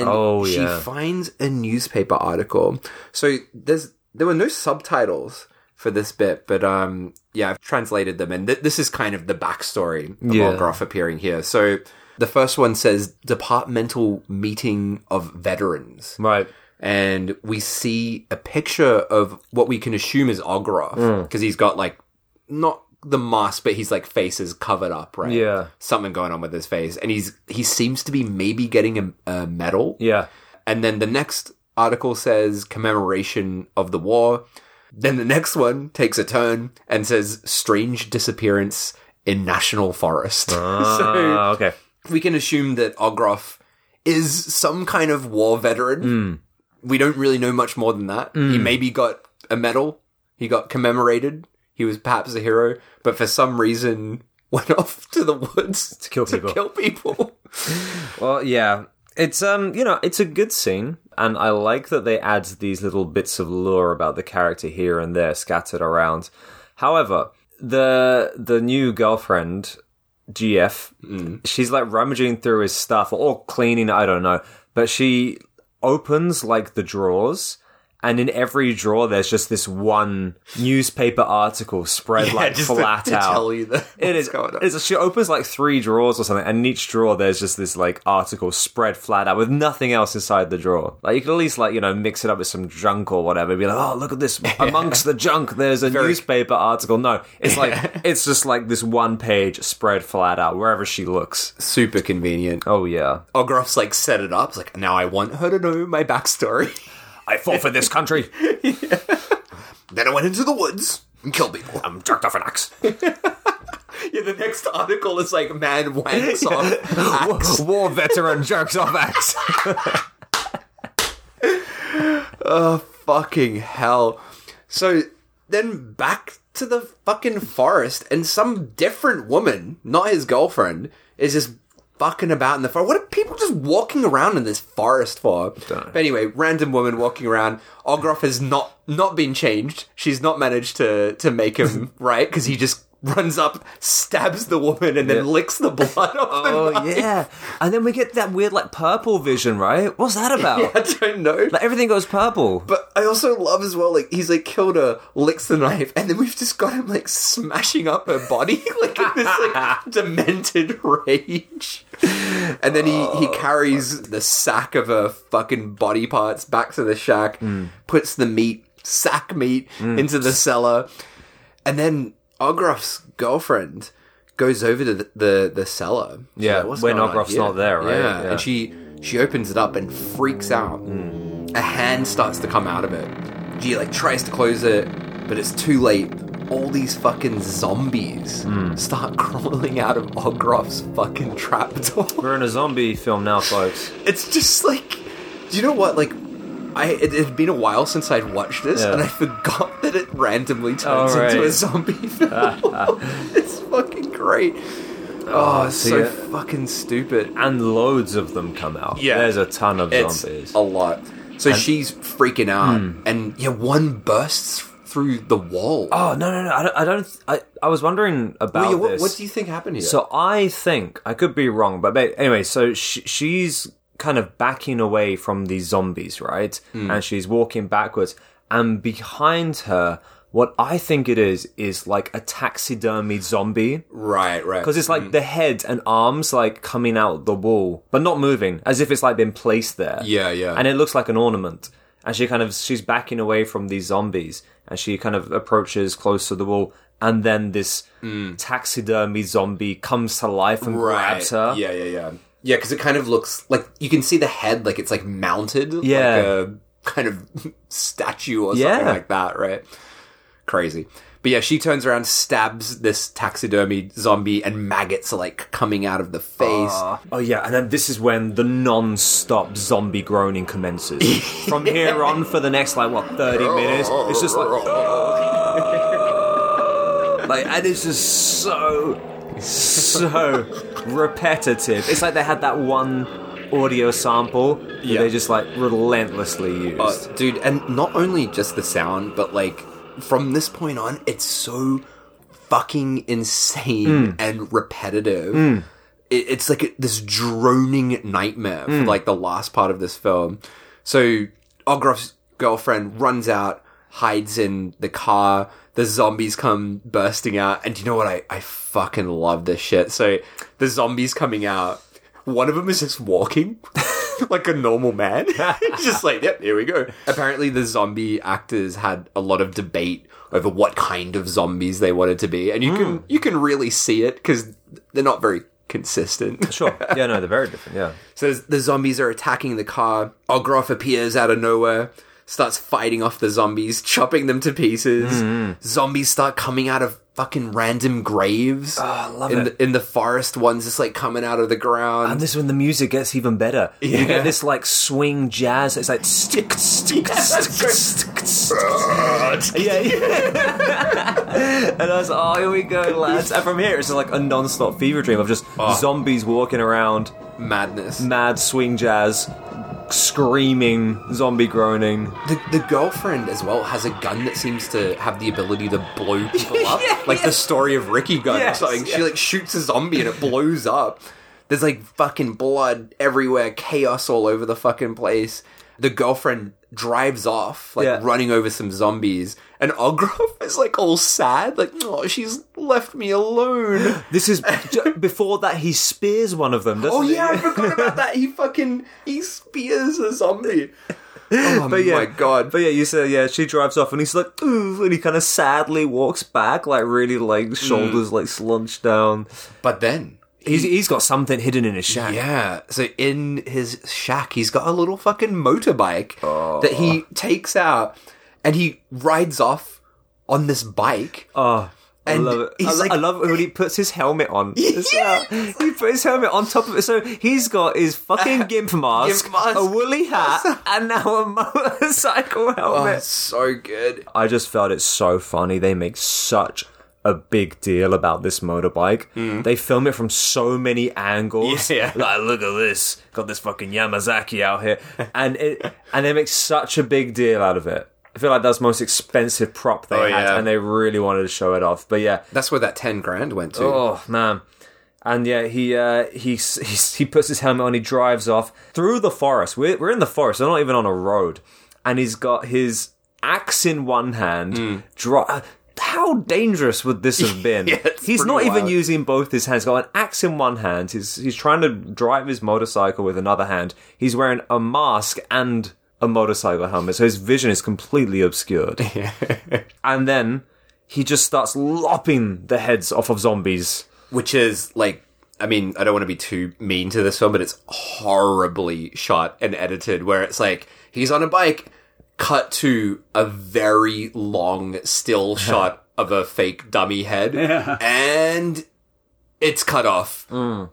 And Oh, she yeah. finds a newspaper article. So there's there were no subtitles for this bit, but um, yeah, I've translated them, and th- this is kind of the backstory of Yeah. Appearing here. So. The first one says departmental meeting of veterans Right. and we see a picture of what we can assume is Ogroff because he's got like not the mask, but he's like face is covered up, right? Yeah. something going on with his face, and he's he seems to be maybe getting a, a medal. Yeah. And then the next article says commemoration of the war. Then the next one takes a turn and says strange disappearance in national forest. so Ah, okay. we can assume that Ogroff is some kind of war veteran. Hmm. We don't really know much more than that. He maybe got a medal. He got commemorated. He was perhaps a hero, but for some reason went off to the woods to kill people. kill people. Well, yeah. It's um, you know, it's a good scene, and I like that they add these little bits of lore about the character here and there scattered around. However, the the new girlfriend, GF, she's like rummaging through his stuff or cleaning. I don't know, but she opens like the drawers. And in every drawer, there's just this one newspaper article spread like just flat to, to out. tell you that It is. going on. It's, she opens like three drawers or something, and in each drawer there's just this like article spread flat out with nothing else inside the drawer. Like you could at least like you know mix it up with some junk or whatever. Be like, oh look at this amongst the junk. There's a newspaper article. No, it's like it's just like this one page spread flat out wherever she looks. Super convenient. Oh yeah, Ogroff's like set it up. It's like now I want her to know my backstory. I fought for this country. then I went into the woods and killed people. I'm jerked off an axe. Yeah, the next article is like man wanks off axe. War veteran jerks off axe. Oh fucking hell. So then back to the fucking forest, and some different woman, not his girlfriend, is just fucking about in the forest. What are people just walking around in this forest for? But anyway, random woman walking around. Ogroff has not not been changed. She's not managed to to make him right because he just runs up, stabs the woman, and then licks the blood off Oh yeah, and then we get that weird like purple vision, right? What's that about? Yeah, I don't know. Like everything goes purple. But I also love as well, like he's like killed her, licks the knife, and then we've just got him like smashing up her body, like in this like demented rage. And then he he oh, carries the sack of her fucking body parts back to the shack, hmm. puts the meat, sack meat, hmm. into the cellar, and then Ogroff's girlfriend goes over to the the, the cellar. Yeah, "What's when not there, right? Yeah, Yeah. and she she opens it up and freaks out. A hand starts to come out of it. She like tries to close it, but it's too late. All these fucking zombies Hmm. start crawling out of Ogroff's fucking trapdoor. We're in a zombie film now, folks. It's just like, do you know what? Like, I it had been a while since I'd watched this, Yeah. and I forgot that it randomly turns Oh, right. into a zombie film. it's fucking great. Oh, it's so yeah. fucking stupid. And loads of them come out. Yeah. There's a ton of It's zombies. a lot. So she's freaking out, Hmm. and yeah, one bursts through the wall. Oh no no no! I don't. I don't I, I was wondering about Well, yeah, what, this. what do you think happened here? So I think I could be wrong, but anyway, so sh- she's kind of backing away from these zombies, right? Hmm. And she's walking backwards, and behind her, what I think it is is like a taxidermy zombie. right, right. Because it's like the head and arms like coming out the wall, but not moving, as if it's like been placed there. Yeah, yeah. And it looks like an ornament. and she kind of she's backing away from these zombies, and she kind of approaches close to the wall, and then this taxidermy zombie comes to life and grabs her. Yeah, yeah, yeah. Yeah, because it kind of looks like you can see the head, like it's like mounted, Yeah. like a kind of statue or something like that, right? Crazy. But yeah, she turns around, stabs this taxidermy zombie, and maggots are like coming out of the face. Oh yeah, and then this is when the non-stop zombie groaning commences. From here on, for the next like what thirty minutes, it's just like, like, and it's just so, so repetitive. It's like they had that one audio sample that Yeah. they just like relentlessly used. Uh, dude, and not only just the sound, but like from this point on, it's so fucking insane hmm. and repetitive. Hmm. It, it's like a, this droning nightmare for hmm. like the last part of this film. So Ogroff's girlfriend runs out, hides in the car. The zombies come bursting out, and you know what? I, I fucking love this shit. So the zombies coming out. One of them is just walking like a normal man. Just like, yep, here we go. Apparently, the zombie actors had a lot of debate over what kind of zombies they wanted to be, and you can hmm. you can really see it because they're not very consistent. sure, yeah, no, they're very different. Yeah, So the zombies are attacking the car. Ogroff appears out of nowhere, starts fighting off the zombies, chopping them to pieces. Mm-hmm. Zombies start coming out of fucking random graves. Oh, I love in it. The, in the forest, ones just like coming out of the ground. and this is when the music gets even better. You get this like swing jazz. It's like stick, stick, stick, stick. Yeah, yeah. and I was like, oh, here we go, lads. And from here, it's like a non-stop fever dream of just zombies walking around, Madness. mad swing jazz, screaming, zombie groaning. The, the girlfriend as well has a gun that seems to have the ability to blow people up, Yeah, like the story of Ricky gun Yes, or something. She like shoots a zombie and it blows up. There's like fucking blood everywhere, chaos all over the fucking place. The girlfriend drives off, like Yeah. running over some zombies, and Ogroff is like all sad, like, oh, she's left me alone. This is before that he spears one of them. Doesn't oh yeah, I forgot about that. He fucking he spears a zombie. Oh But yeah, my god. But yeah, you said yeah. She drives off, and he's like, ooh, and he kind of sadly walks back, like really like mm. shoulders like slunched down. But then He's he's got something hidden in his shack. Yeah. So in his shack, he's got a little fucking motorbike oh. that he takes out and he rides off on this bike. Oh, I And love it. I, he's lo- like- I love it when he puts his helmet on. as well. He put his helmet on top of it. So he's got his fucking gimp mask, Gimp mask. a woolly hat, and now a motorcycle Oh, helmet. it's so good. I just felt it so funny. They make such a big deal about this motorbike. They film it from so many angles. Hmm. Yeah. Like, look at this. Got this fucking Yamazaki out here. And it and they make such a big deal out of it. I feel like that's most expensive prop they Oh, had, yeah. and they really wanted to show it off. But yeah, That's where that 10 grand went to. Oh man. And yeah, he uh, he he he puts his helmet on. He drives off through the forest. We're we're in the forest. We're not even on a road. And he's got his axe in one hand. Dri- how dangerous would this have been? Yeah, he's not even using both his hands. He's got an axe in one hand. He's he's trying to drive his motorcycle with another hand. He's wearing a mask and a motorcycle helmet, so his vision is completely obscured. and then he just starts lopping the heads off of zombies. Which is like, I mean, I don't want to be too mean to this film, but it's horribly shot and edited where it's like, he's on a bike, cut to a very long still shot of a fake dummy head, and it's cut off. Mm.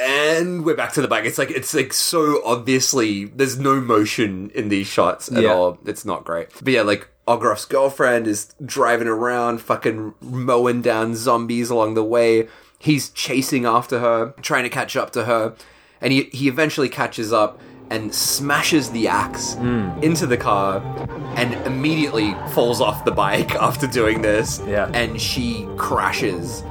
And we're back to the bike. It's like it's like so obviously there's no motion in these shots at Yeah. all. It's not great. But yeah, like Ogroff's girlfriend is driving around, fucking mowing down zombies along the way. He's chasing after her, trying to catch up to her, and he he eventually catches up and smashes the axe hmm. into the car and immediately falls off the bike after doing this. Yeah. And she crashes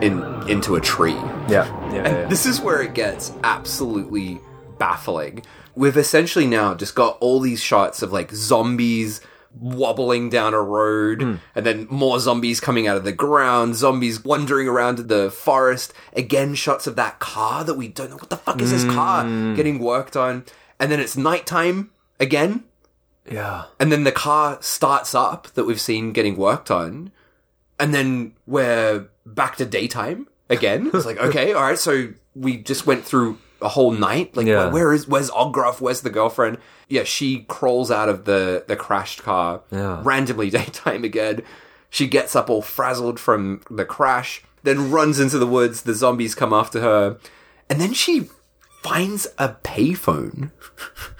in into a tree. Yeah, yeah, And yeah. this is where it gets absolutely baffling. We've essentially now just got all these shots of like zombies wobbling down a road hmm. and then more zombies coming out of the ground, zombies wandering around the forest. Again, shots of that car that we don't know what the fuck is this car hmm. getting worked on. And then it's nighttime again. Yeah. And then the car starts up that we've seen getting worked on. And then we're back to daytime again. It's like, okay, all right. So we just went through a whole night. Like, Yeah. where is, where's Ogroff? Where's the girlfriend? Yeah, she crawls out of the, the crashed car. Yeah. Randomly daytime again. She gets up all frazzled from the crash, then runs into the woods. The zombies come after her. And then she finds a payphone.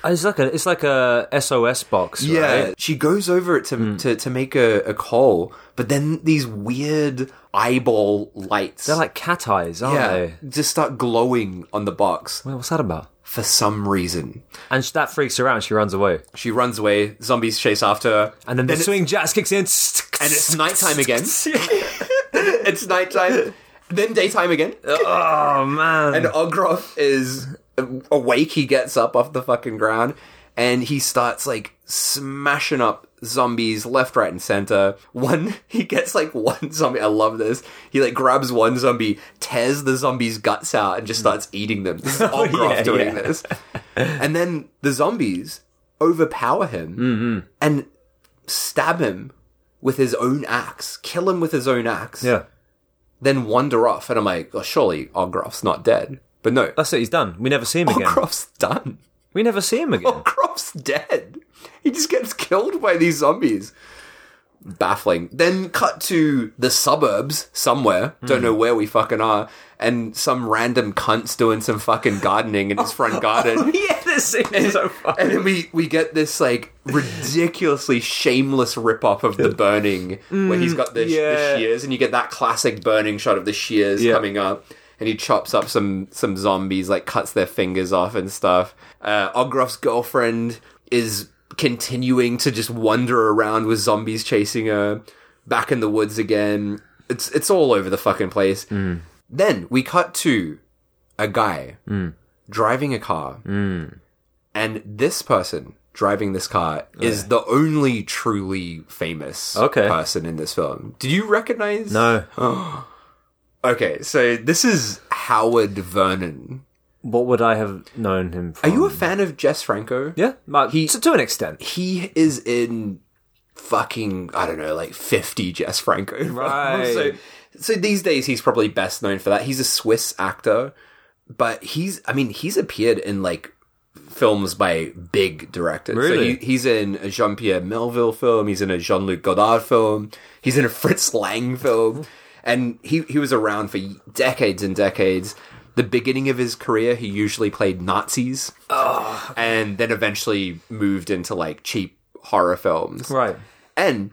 Oh, it's like a it's like a SOS box. Yeah, she goes over it to hmm. to, to make a, a call, but then these weird eyeball lights, They're like cat eyes, aren't yeah, they? just start glowing on the box Wait, what's that about? for some reason. And that freaks her out. and She runs away, She runs away. Zombies chase after her, and then the it's- swing jazz kicks in, and it's nighttime again. it's nighttime, then daytime again. oh man! And Ogroff is awake. He gets up off the fucking ground and he starts like smashing up zombies left, right, and center. One, he gets like one zombie. I love this. He like grabs one zombie, tears the zombie's guts out, and just starts eating them. This is oh, Ogroff yeah, doing yeah. this. And then the zombies overpower him mm-hmm. and stab him with his own axe, kill him with his own axe yeah, then wander off. And I'm like, oh, surely Ogroff's not dead. But no, that's it. He's done. We never see him again. Ogroff's done. We never see him again. Ogroff's dead. He just gets killed by these zombies. Baffling. Then cut to the suburbs somewhere. Don't hmm. know where we fucking are. And some random cunt's doing some fucking gardening in his front garden. yeah, this scene is so funny. And then we, we get this like ridiculously shameless rip off of the burning where he's got the, yeah. the shears and you get that classic burning shot of the shears Yeah. coming up and he chops up some some zombies like cuts their fingers off and stuff. Uh, Ogroff's girlfriend is continuing to just wander around with zombies chasing her back in the woods again. It's it's all over the fucking place. Then we cut to a guy hmm. driving a car hmm. and this person driving this car is the only truly famous Okay. person in this film. Did you recognize? No, Okay, so this is Howard Vernon. what would I have known him for? Are you a fan of Jess Franco? Yeah, He- to, to an extent. He is in fucking I don't know, like fifty Jess Franco. Right. So, so these days he's probably best known for that. He's a Swiss actor, but he's I mean he's appeared in like films by big directors. So Really? he, he's in a Jean Pierre Melville film. He's in a Jean Luc Godard film. He's in a Fritz Lang film, and he he was around for decades and decades. The beginning of his career, he usually played Nazis, and then eventually moved into like cheap horror films. Right. And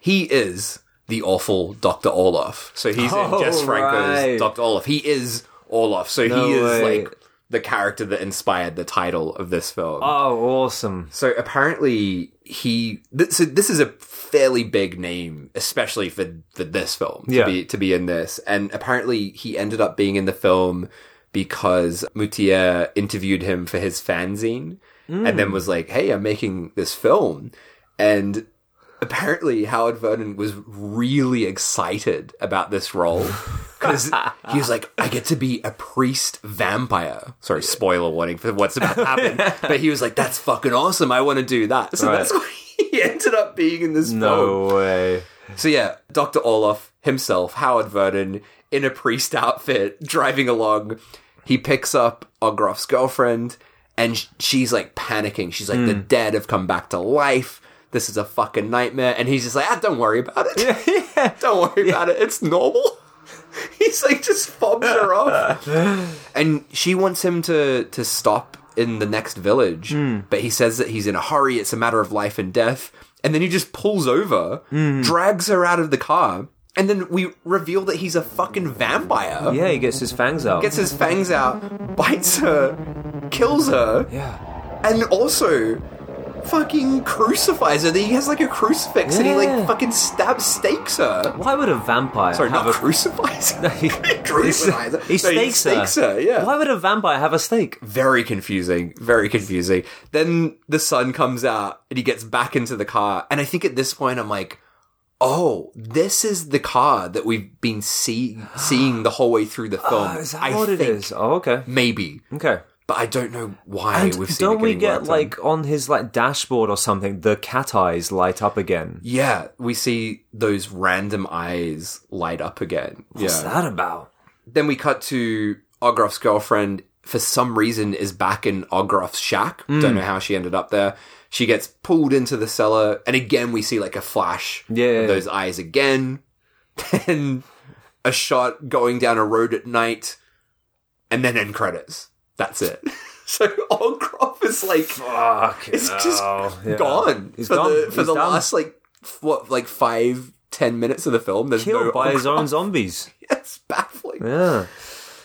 he is the awful Dr. Orlof. So he's Oh, in Jess Franco's right. Dr. Orlof. He is Orlof. So No he is way. like the character that inspired the title of this film. Oh, awesome. So apparently he th- so this is a fairly big name, especially for for this film to Yeah. be to be in this. And apparently he ended up being in the film because Moutier interviewed him for his fanzine and then hmm. was like, "Hey, I'm making this film." And apparently Howard Vernon was really excited about this role because he was like, I get to be a priest vampire. Sorry, spoiler warning for what's about to happen. but he was like, that's fucking awesome. I want to do that. So Right. that's why he ended up being in this film. No way. So yeah, Dr. Orlof himself, Howard Vernon, in a priest outfit, driving along. He picks up Ogroff's girlfriend, and she's like panicking. She's like, the hmm. dead have come back to life. This is a fucking nightmare. And he's just like, ah, don't worry about it. Don't worry about it. It's normal. He's like, just fobs her off. and she wants him to, to stop in the next village, but he says that he's in a hurry. It's a matter of life and death. And then he just pulls over, drags her out of the car, and then we reveal that he's a fucking vampire. Yeah, he gets his fangs out. Gets his fangs out, bites her, kills her, yeah. and also fucking crucifies her. He has like a crucifix and he like fucking stabs stakes her. Why would a vampire Sorry, have not a crucifies her. he, crucifies her. he No, stakes, stakes her. Yeah. Why would a vampire have a stake? Very confusing. Very confusing. Then the sun comes out and he gets back into the car. And I think at this point I'm like, oh, this is the car that we've been see- seeing the whole way through the ah, film. Oh, is that I what it think. is? Oh, okay. Maybe. Okay. But I don't know why And we've seen don't we get worked on. like on his like dashboard or something? The cat eyes light up again. Yeah, we see those random eyes light up again. What's yeah. that about? Then we cut to Ogroff's girlfriend. For some reason, is back in Ogroff's shack. Hmm. Don't know how she ended up there. She gets pulled into the cellar, and again we see like a flash Yeah. of those eyes again. Then a shot going down a road at night, and then end credits. That's it. so Ogroff is like Fuck. it's just yeah. gone He's for gone. the for He's the done. last like what like five ten minutes of the film. There's Killed no by his Ogroff. own zombies. It's baffling. Yeah.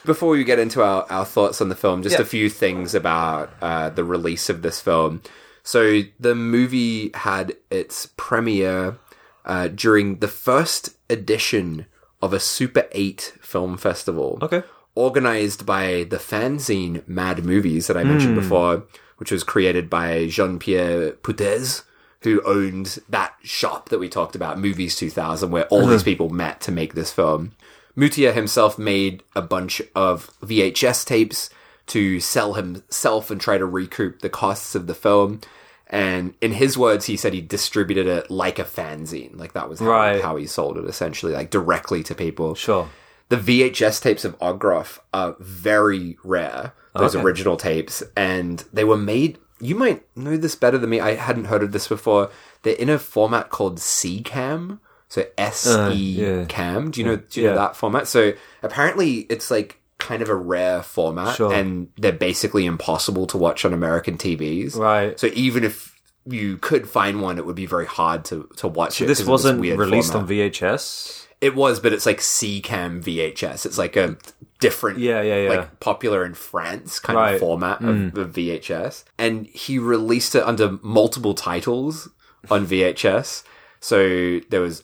Before we get into our, our thoughts on the film, just Yeah. a few things about uh, the release of this film. So the movie had its premiere uh, during the first edition of a Super 8 film festival. Okay. Organized by the fanzine Mad Movies that I mentioned Hmm. before, which was created by Jean-Pierre Putters, who owned that shop that we talked about, Movies 2000, where all Uh-huh. these people met to make this film. Moutier himself made a bunch of VHS tapes to sell himself and try to recoup the costs of the film. And in his words, he said he distributed it like a fanzine. Like that was how, Right. how he sold it essentially, like directly to people. Sure. The VHS tapes of Ogroff are very rare, those Okay. original tapes, and they were made. You might know this better than me. I hadn't heard of this before. They're in a format called SECAM. So S E Uh, yeah. Cam. Do you know do you know that format? So apparently it's like kind of a rare format Sure. and they're basically impossible to watch on American TVs. Right. So even if you could find one, it would be very hard to, to watch it. This wasn't weird released format. on VHS. It was, but it's like SECAM VHS. It's like a different, Yeah, yeah, yeah. like popular in France kind Right. Mm. of format of, of VHS. And he released it under multiple titles on VHS. So there was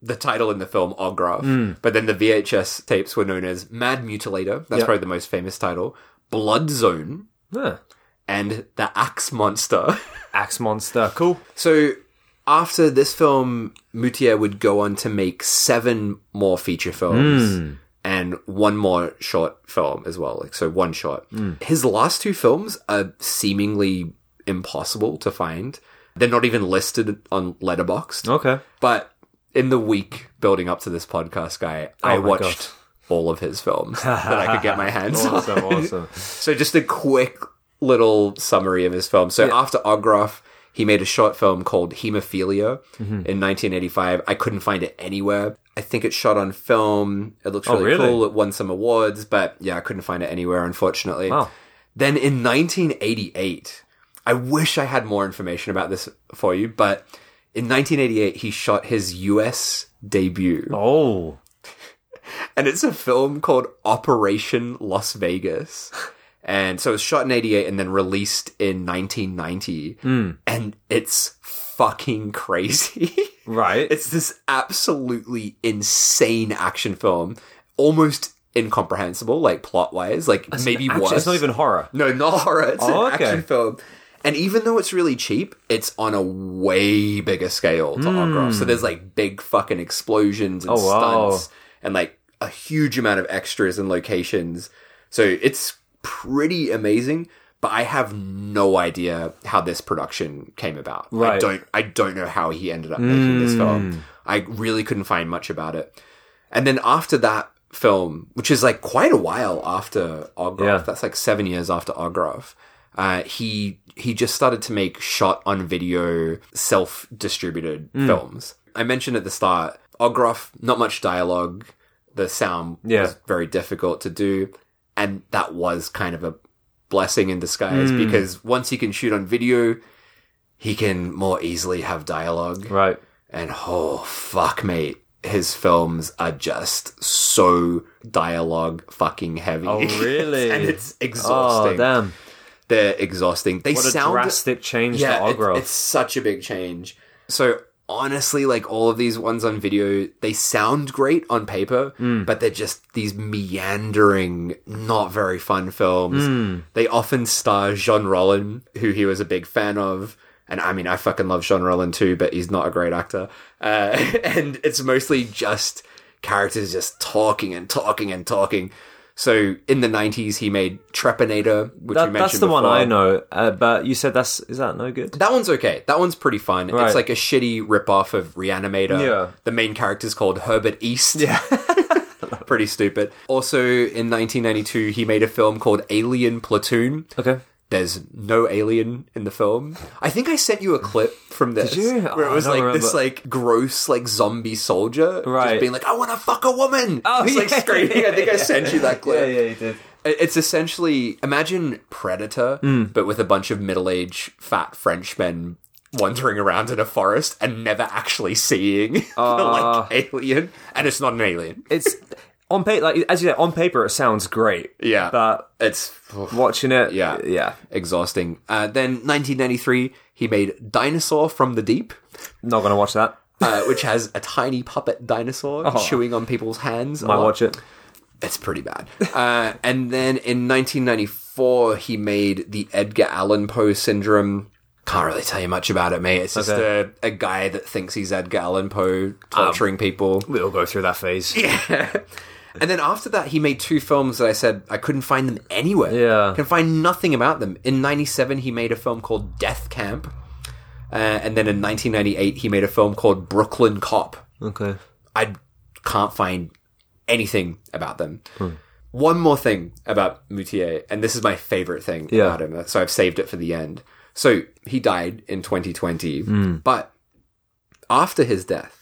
the title in the film Ogroff, Mm. but then the VHS tapes were known as Mad Mutilator. That's Yep. probably the most famous title. Blood Zone and The Axe Monster. Axe Monster. Cool. So after this film, Moutier would go on to make seven more feature films hmm. and one more short film as well. Like so, one short. Hmm. His last two films are seemingly impossible to find. They're not even listed on Letterboxd. Okay. But in the week building up to this podcast, guy, oh I Oh my watched all of his films that I could get my hands on. Awesome. Awesome. So just a quick little summary of his film. So after Ogroff, he made a short film called Hemophilia Mm-hmm. in 1985. I couldn't find it anywhere. I think it's shot on film. It looks Oh, really, really? cool. It won some awards, but yeah, I couldn't find it anywhere, unfortunately. Wow. Then in 1988, I wish I had more information about this for you, but in 1988, he shot his US debut Oh. and it's a film called Operation Las Vegas. And so it was shot in 88 and then released in 1990. Hmm. And it's fucking crazy. Right. it's this absolutely insane action film, almost incomprehensible, like plot wise, like maybe Actually, worse. It's not even horror. No, not horror. It's Oh, an okay. action film. And even though it's really cheap, it's on a way bigger scale to Ogroff. So there's like big fucking explosions and Hmm. Oh, wow. stunts and like a huge amount of extras and locations. So it's pretty amazing, but I have no idea how this production came about. I Right. Hmm. don't I don't know how he ended up making this film. I really couldn't find much about it. And then after that film, which is like quite a while after Ogroff, Yeah. that's like seven years after Ogroff, uh, he he just started to make shot on video self distributed Hmm. films. I mentioned at the start, Ogroff, not much dialogue. The sound Yeah. was very difficult to do, and that was kind of a blessing in disguise Hmm. because once he can shoot on video, he can more easily have dialogue. Right. And oh fuck, mate, his films are just so dialogue fucking heavy. Oh, really? and it's exhausting. Oh, exhausting. damn. They're exhausting. They What a sound drastic change yeah, to it- it's such a big change. So honestly, like all of these ones on video, they sound great on paper, Hmm. but they're just these meandering, not very fun films. Hmm. They often star Jean Rollin, who he was a big fan of. And I mean, I fucking love Jean Rollin too, but he's not a great actor. Uh, and it's mostly just characters just talking and talking and talking. So in the 90s, he made Trepanator, which you That, mentioned that's the one. I know. Uh, but you said that's is that no good? That one's okay. That one's pretty fun. Right. It's like a shitty rip-off of Reanimator. Yeah. The main character's called Herbert East. Yeah. pretty stupid. Also, in 1992, he made a film called Alien Platoon. Okay. There's no alien in the film. I think I sent you a clip from this you? where Oh, it was I like don't this like gross like zombie soldier Right. just being like I want to fuck a woman. Oh, Just, like yeah, screaming. I think I sent you that clip. Yeah, yeah, you did. It's essentially imagine Predator, Hmm. but with a bunch of middle-aged fat Frenchmen wandering around in a forest and never actually seeing the Ah. like alien, and it's not an alien. It's on paper, like as you said, on paper it sounds great. Yeah, But it's watching it, Yeah. yeah, exhausting. Uh, then 1993, he made Dinosaur from the Deep, not gonna watch that. uh, which has a tiny puppet dinosaur Oh. chewing on people's hands. Might watch it. It's pretty bad. Uh, and then in 1994, he made the Edgar Allan Poe syndrome. Can't really tell you much about it, mate. It's just Okay. a, a guy that thinks he's Edgar Allan Poe torturing people. We all go through that phase. Yeah. And then after that, he made two films that I said I couldn't find them anywhere. Yeah. Can find nothing about them. In 97, he made a film called Death Camp. Uh, and then in 1998, he made a film called Brooklyn Cop. Okay. I can't find anything about them. Hmm. One more thing about Moutier, and this is my favorite thing Yeah. about him, so I've saved it for the end. So he died in 2020, Hmm. but after his death,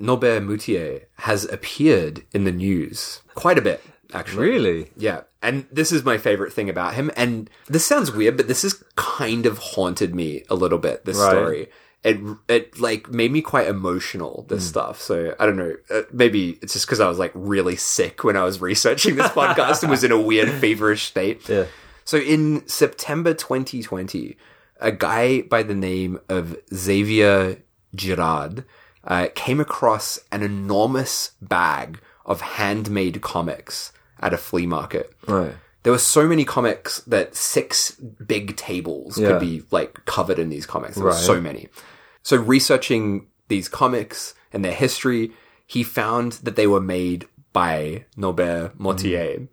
Norbert Moutier has appeared in the news quite a bit, actually. Really? Yeah. And this is my favorite thing about him. And this sounds weird, but this has kind of haunted me a little bit, this Right. story. It, it like made me quite emotional, this stuff. So I don't know. Uh, maybe it's just because I was like really sick when I was researching this podcast and was in a weird feverish state. Yeah. So in September 2020, a guy by the name of Xavier Girard uh, came across an enormous bag of handmade comics at a flea market. Right. There were so many comics that six big tables Yeah. could be like covered in these comics. There were so many. So researching these comics and their history, he found that they were made by Norbert Moutier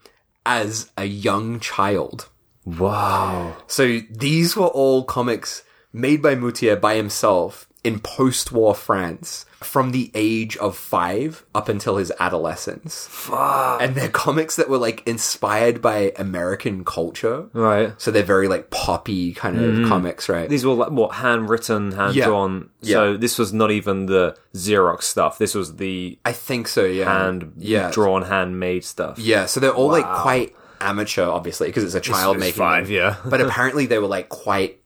as a young child. Wow. So these were all comics made by Moutier by himself in post-war France from the age of five up until his adolescence. And they're comics that were like inspired by American culture. Right. So they're very like poppy kind of mm-hmm. comics, right? These were like what handwritten, hand drawn. Yeah. So this was not even the Xerox stuff. This was the I think so, yeah. hand yeah. drawn, handmade stuff. Yeah, so they're all like quite amateur, obviously, because it's a child it's making five, them. yeah. but apparently they were like quite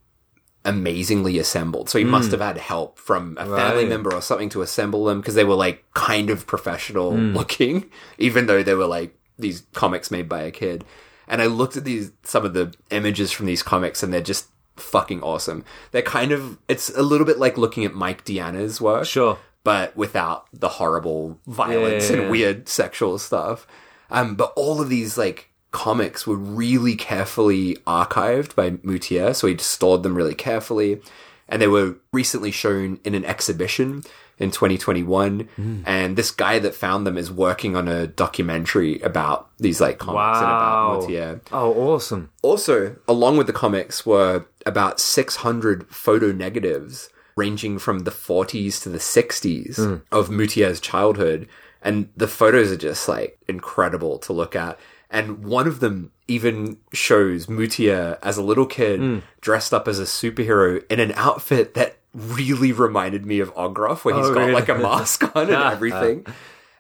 amazingly assembled. So he must have had help from a family Hmm. Right. member or something to assemble them because they were like kind of professional Hmm. looking, even though they were like these comics made by a kid. And I looked at these some of the images from these comics, and they're just fucking awesome. They're kind of it's a little bit like looking at Mike Diana's work Sure. but without the horrible violence Yeah, yeah, and weird sexual stuff. Um, but all of these like comics were really carefully archived by Moutier, so he stored them really carefully, and they were recently shown in an exhibition in 2021. Hmm. And this guy that found them is working on a documentary about these like comics and about Moutier. Oh, awesome. Also, along with the comics were about 600 photo negatives ranging from the 40s to the 60s of Moutier's childhood. And the photos are just like incredible to look at. And one of them even shows Moutier as a little kid hmm. dressed up as a superhero in an outfit that really reminded me of Ogroff, where he's Oh, got really? like a mask on and everything.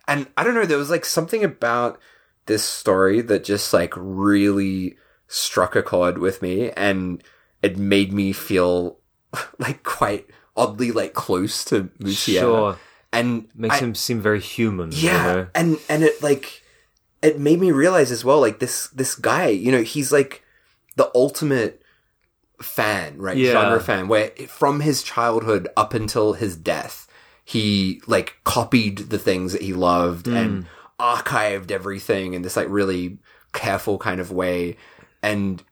And I don't know, there was like something about this story that just like really struck a chord with me and it made me feel like quite oddly like close to Moutier. Sure. And Makes I- him seem very human. you yeah, know? and and it like it made me realize as well, like this this guy, you know, he's like the ultimate fan, right? Yeah. Genre fan, where from his childhood up until his death, he like copied the things that he loved hmm. and archived everything in this like really careful kind of way. And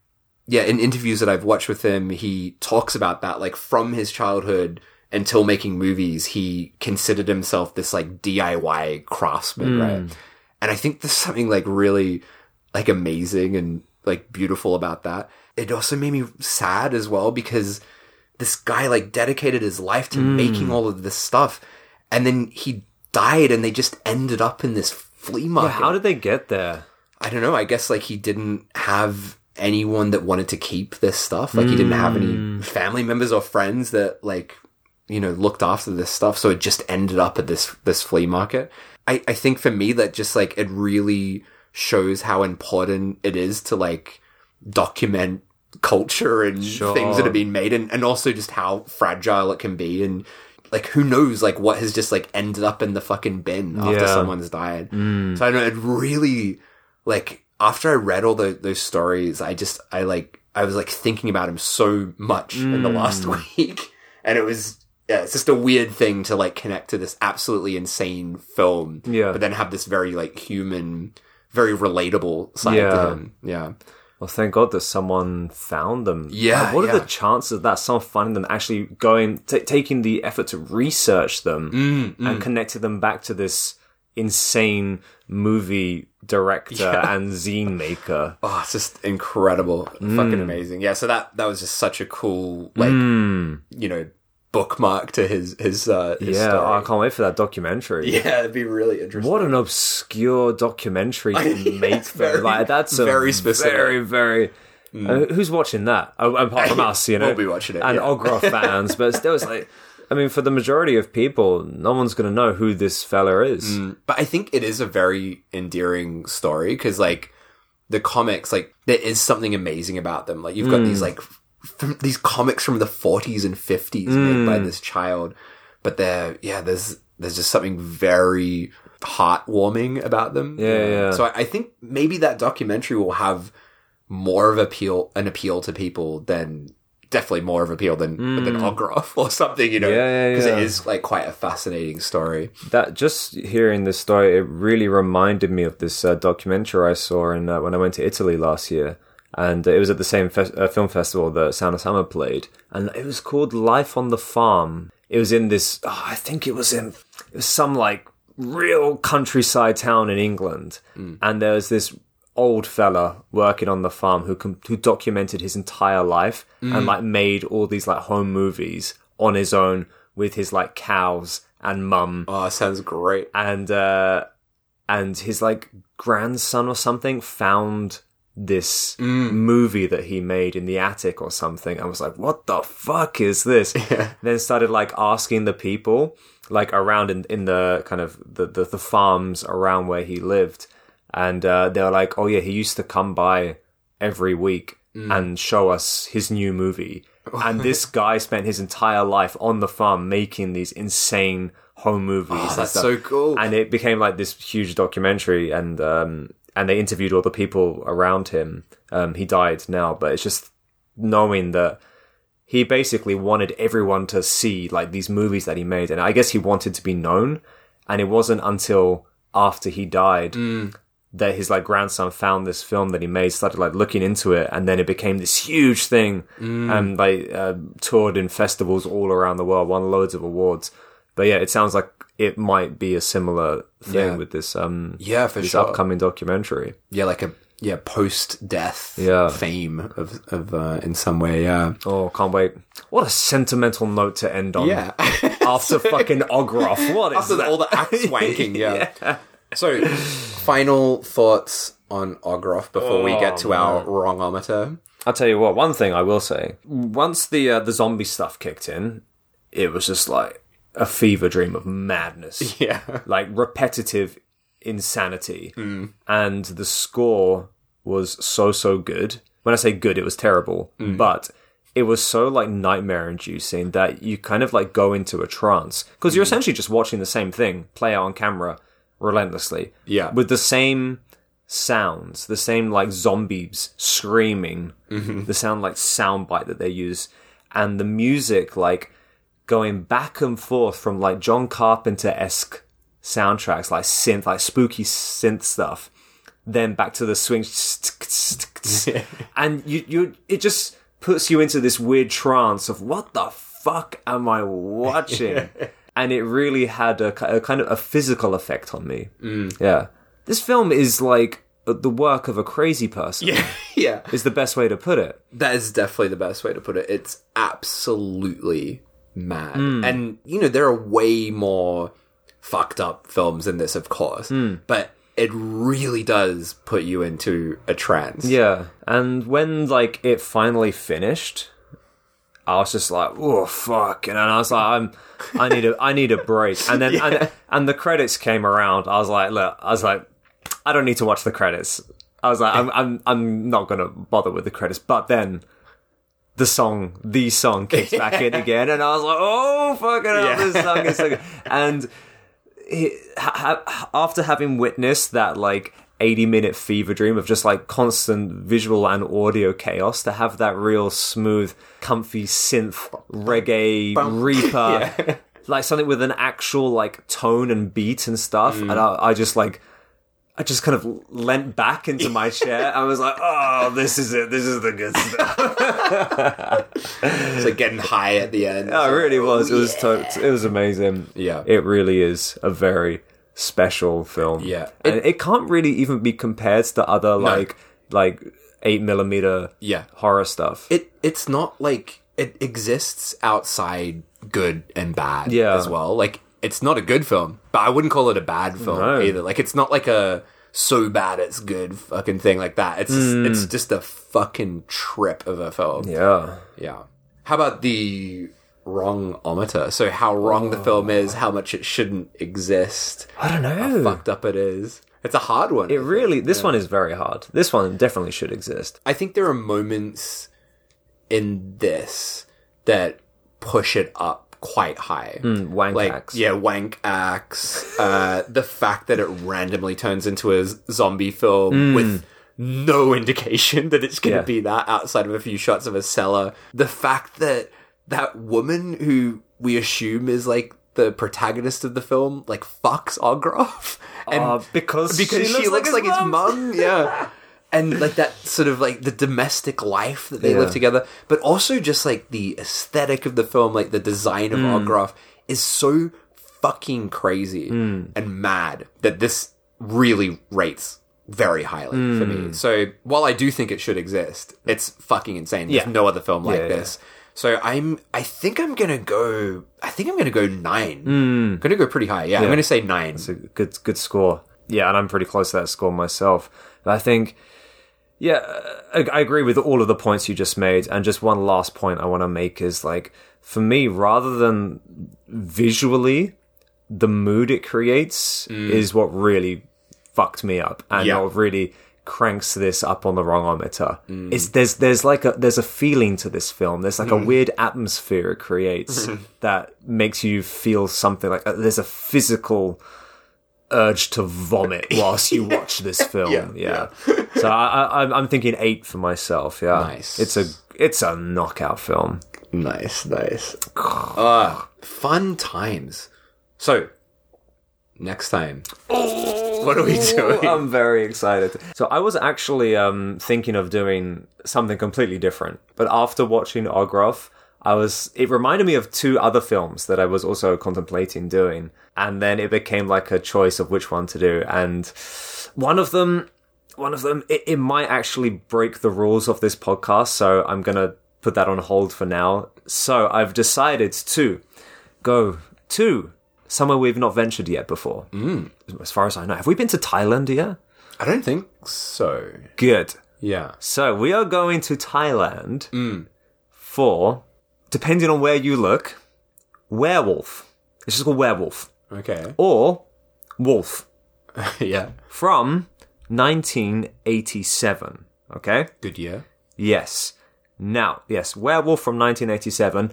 yeah, in interviews that I've watched with him, he talks about that, like from his childhood until making movies, he considered himself this like DIY craftsman, hmm. right? And I think there's something like really like amazing and like beautiful about that. It also made me sad as well because this guy like dedicated his life to hmm. making all of this stuff and then he died and they just ended up in this flea market. How did they get there? I don't know. I guess like he didn't have anyone that wanted to keep this stuff. Like he didn't have any hmm. family members or friends that like you know looked after this stuff. So it just ended up at this this flea market. I I think for me that just like it really shows how important it is to like document culture and Sure. things that have been made and, and also just how fragile it can be and like who knows like what has just like ended up in the fucking bin after Yeah. someone's died. Mm. So I know it really like after I read all the, those stories, I just I like I was like thinking about him so much in the last mm. week, and it was yeah, it's just a weird thing to like connect to this absolutely insane film, Yeah. but then have this very like human, very relatable side Yeah. to him, yeah. Well, thank God that someone found them. Yeah, Like, what yeah. are the chances that someone finding them actually going, t- taking the effort to research them Mm, and connecting them back to this insane movie director and zine maker? Oh, it's just incredible, Mm. fucking amazing. Yeah, so that that was just such a cool like Mm. you know bookmark to his his uh his Yeah, story. I can't wait for that documentary. yeah, it'd be really interesting. What an obscure documentary to make for very- like that's very specific. Mm. very very. Uh, who's watching that? Oh, apart from us, you know, We'll be watching it, and yeah. Ogroff fans. But still, it's like, I mean, for the majority of people, no one's going to know who this fella is. But I think it is a very endearing story because, like, the comics, like, there is something amazing about them. Like, you've got these, like, these comics from the 40s and 50s made by this child, but they're, yeah, there's, there's just something very heartwarming about them. Yeah, yeah. So I, I think maybe that documentary will have more of appeal, an appeal to people than, definitely more of appeal than, than Ogroff or something, you know? Hmm. Yeah, yeah, Because yeah. it is, like, quite a fascinating story. That just hearing this story, it really reminded me of this uh, documentary I saw in, uh, when I went to Italy last year. And it was at the same fe- uh, film festival that Sound of Summer played. And it was called Life on the Farm. It was in this, oh, I think it was in, it was some like real countryside town in England. And there was this old fella working on the farm who com- who documented his entire life and like made all these like home movies on his own with his like cows and mum Oh, sounds great. and uh and his like grandson or something found this movie that he made in the attic or something. I was like what the fuck is this? Then started like asking the people like around in, in the kind of the, the the farms around where he lived. And uh they were like oh yeah he used to come by every week and show us his new movie. And this guy spent his entire life on the farm making these insane home movies Oh, that's so cool. and it became like this huge documentary and um and they interviewed all the people around him. Um he died now but it's just knowing that he basically wanted everyone to see like these movies that he made. And i guess he wanted to be known. And it wasn't until after he died that his like grandson found this film that he made started like looking into it. And then it became this huge thing and like uh, toured in festivals all around the world won loads of awards but yeah it sounds like it might be a similar thing Yeah. with this um Yeah, for this sure. upcoming documentary yeah, like a yeah post death Yeah. fame of of uh, in some way. Yeah, oh can't wait what a sentimental note to end on yeah. after fucking ogroff what is After that all the axe wanking, yeah. So, final thoughts on Ogroff before we get to our wrongometer. I'll tell you what. One thing I will say: once the uh, the zombie stuff kicked in, it was just like a fever dream of madness, Yeah, like repetitive insanity, mm. and the score was so so good. When I say good, it was terrible, mm. but it was so like nightmare inducing that you kind of like go into a trance. Because you're mm. essentially just watching the same thing play out on camera relentlessly. Yeah. with the same sounds, the same like zombies screaming, mm-hmm. the sound like soundbite that they use, and the music like going back and forth from like John Carpenter esque soundtracks, like synth, like spooky synth stuff, then back to the swing, and you you it just puts you into this weird trance of what the fuck am I watching? And it really had a, a kind of a physical effect on me. Mm. Yeah. This film is like uh, the work of a crazy person. Yeah, yeah. Is the best way to put it. That is definitely the best way to put it. It's absolutely mad. Hmm. And, you know, there are way more fucked up films in this, of course. Hmm. But it really does put you into a trance. Yeah, and when like it finally finished, I was just like, "Oh fuck!" And I was like, "I'm, I need a, I need a break." And then and, and the credits came around. I was like, "Look," I was like, "I don't need to watch the credits." I was like, "I'm, I'm, I'm not gonna bother with the credits." But then. The song, the song kicks back in again, and I was like, "Oh fucking hell, Yeah. this song is so good!" And he, ha, after having witnessed that like 80 minute fever dream of just like constant visual and audio chaos to have that real smooth comfy synth reggae reaper like something with an actual like tone and beat and stuff Mm. and I, I just like I just kind of leant back into my chair. I was like, "Oh, this is it. This is the good stuff." It's like getting high at the end. No, it really oh, was. It was to- it was amazing. Yeah. it really is a very special film. Yeah. and it, can't really even be compared to other like like eight millimeter Yeah. horror stuff. it it's not like it exists outside good and bad Yeah. as well. Like it's not a good film, but I wouldn't call it a bad film No. either. Like it's not like a so bad it's good fucking thing like that. It's mm. it's just a fucking trip of a film. yeah, Yeah. How about the wrongometer? So how wrong the film oh. is, how much it shouldn't exist, I don't know. how fucked up it is. It's a hard one. It really. This one is very hard. This one definitely should exist. I think there are moments in this that push it up quite high. wank like, axe. Yeah, wank axe. uh, the fact that it randomly turns into a zombie film with no indication that it's going to Yeah. be that outside of a few shots of a cellar. The fact that that woman who we assume is like the protagonist of the film, like fucks Ogroff. And Uh, because because she looks, like, his his mum. Yeah. And like that sort of like the domestic life that they Yeah. live together, but also just like the aesthetic of the film, like the design of Mm. Ogroff is so fucking crazy Mm. and mad that this really rates very highly for Mm. me. So while I do think it should exist, it's fucking insane. There's Yeah. no other film like Yeah, this. So I'm, I think I'm gonna go. I think I'm gonna go nine. Mm. I'm gonna go pretty high. Yeah, I'm gonna say nine. It's a good good score. Yeah, and I'm pretty close to that score myself. But I think, yeah, I, I agree with all of the points you just made. And just one last point I want to make is like, for me, rather than visually, the mood it creates mm. is what really fucked me up and Yeah. what really cranks this up on the wrongometer. Mm. It's there's there's like a there's a feeling to this film. There's like a mm. weird atmosphere it creates that makes you feel something like uh, there's a physical urge to vomit whilst you watch this film. Yeah, Yeah. so I, I, I'm- thinking eight for myself. Yeah. Nice. It's a it's a knockout film. Nice, nice. Ah, fun times. So, next time, what are we doing? I'm very excited. So I was actually um, thinking of doing something completely different, but after watching Ogroff, I was. It reminded me of two other films that I was also contemplating doing, and then it became like a choice of which one to do. And one of them, one of them, it, it might actually break the rules of this podcast, so I'm gonna put that on hold for now. So I've decided to go to somewhere we've not ventured yet before. Mm. As far as I know, have we been to Thailand yet? I don't think so. Good. Yeah. So we are going to Thailand for, depending on where you look, werewolf. It's just called werewolf Okay. or wolf yeah. from 1987. Okay. Good year. Yes. Now, yes, Werewolf from 1987.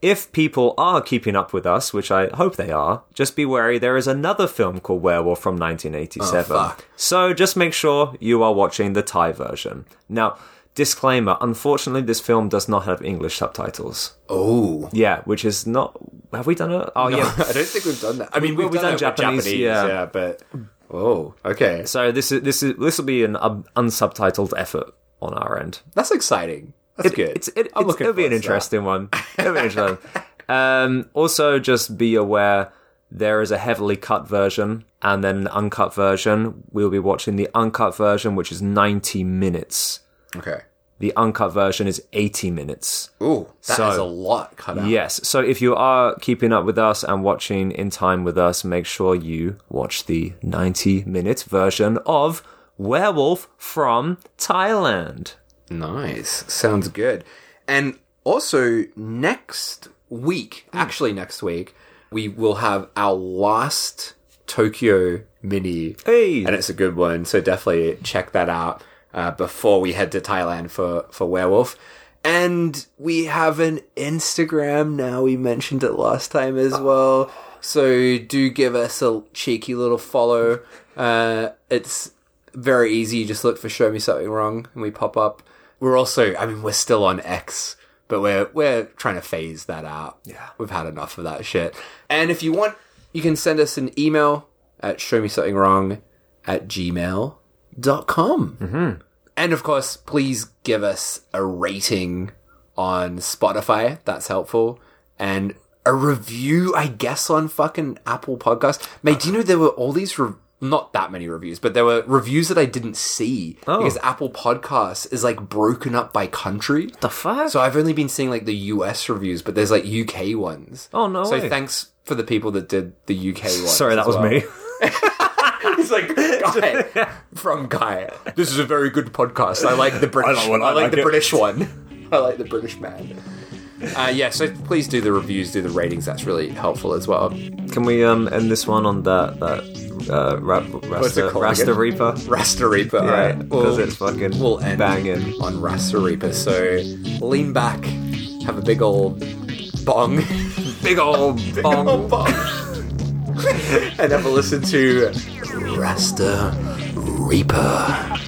If people are keeping up with us, which I hope they are, just be wary there is another film called Werewolf from 1987. Oh, fuck. So just make sure you are watching the Thai version. Now, disclaimer unfortunately, this film does not have English subtitles. Oh. Yeah, which is not. Have we done it? Oh, yeah. I don't think we've done that. I mean, We- we've, we've done, done Japanese, Japanese, yeah. yeah. but oh, okay, So this is this is this will be an um, unsubtitled effort on our end. that's exciting. That's It- good. It's, it, I'm it's, looking it'll be an interesting one. It'll be interesting. Um, also, just be aware there is a heavily cut version and then an uncut version. We'll be watching the uncut version, which is 90 minutes. Okay. The uncut version is 80 minutes. Ooh, that is So- a lot cut out. Yes. So if you are keeping up with us and watching in time with us, make sure you watch the 90 minute version of Werewolf from Thailand. Nice. Sounds good. And also, next week, hmm. actually, next week, we will have our last Tokyo mini. Hey. And it's a good one. So definitely check that out uh, before we head to Thailand for, for Werewolf. And we have an Instagram now. We mentioned it last time as well. So do give us a cheeky little follow. Uh, it's very easy. You just look for Show Me Something Wrong and we pop up. We're also, I mean, we're still on X, but we're, we're trying to phase that out. Yeah. We've had enough of that shit. And if you want, you can send us an email at show me something wrong at gmail.com. Mm-hmm. And of course, please give us a rating on Spotify. That's helpful. And a review, I guess, on fucking Apple Podcast. Mate, do you know there were all these, re- not that many reviews, but there were reviews that I didn't see Oh. because Apple Podcasts is like broken up by country. The fuck? So I've only been seeing like the US reviews, but there's like UK ones. Oh, no So way. thanks for the people that did the UK ones. Sorry, that as was well. me. It's like Guy from Guy. This is a very good podcast. I like the British. I, one, I like, like the it. British one. I like the British man. Uh, yeah, so please do the reviews, do the ratings. That's really helpful as well. Can we um end this one on that that uh ra- Rasta, it called Rasta? Reaper? Rasta Reaper. Yeah, alright. because We'll- it's fucking we'll end banging. on Rasta Reaper. So lean back, have a big old bong. Big old bong. bong. and have a listen to Rasta Reaper.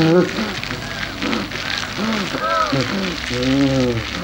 Mm-hmm. ừ.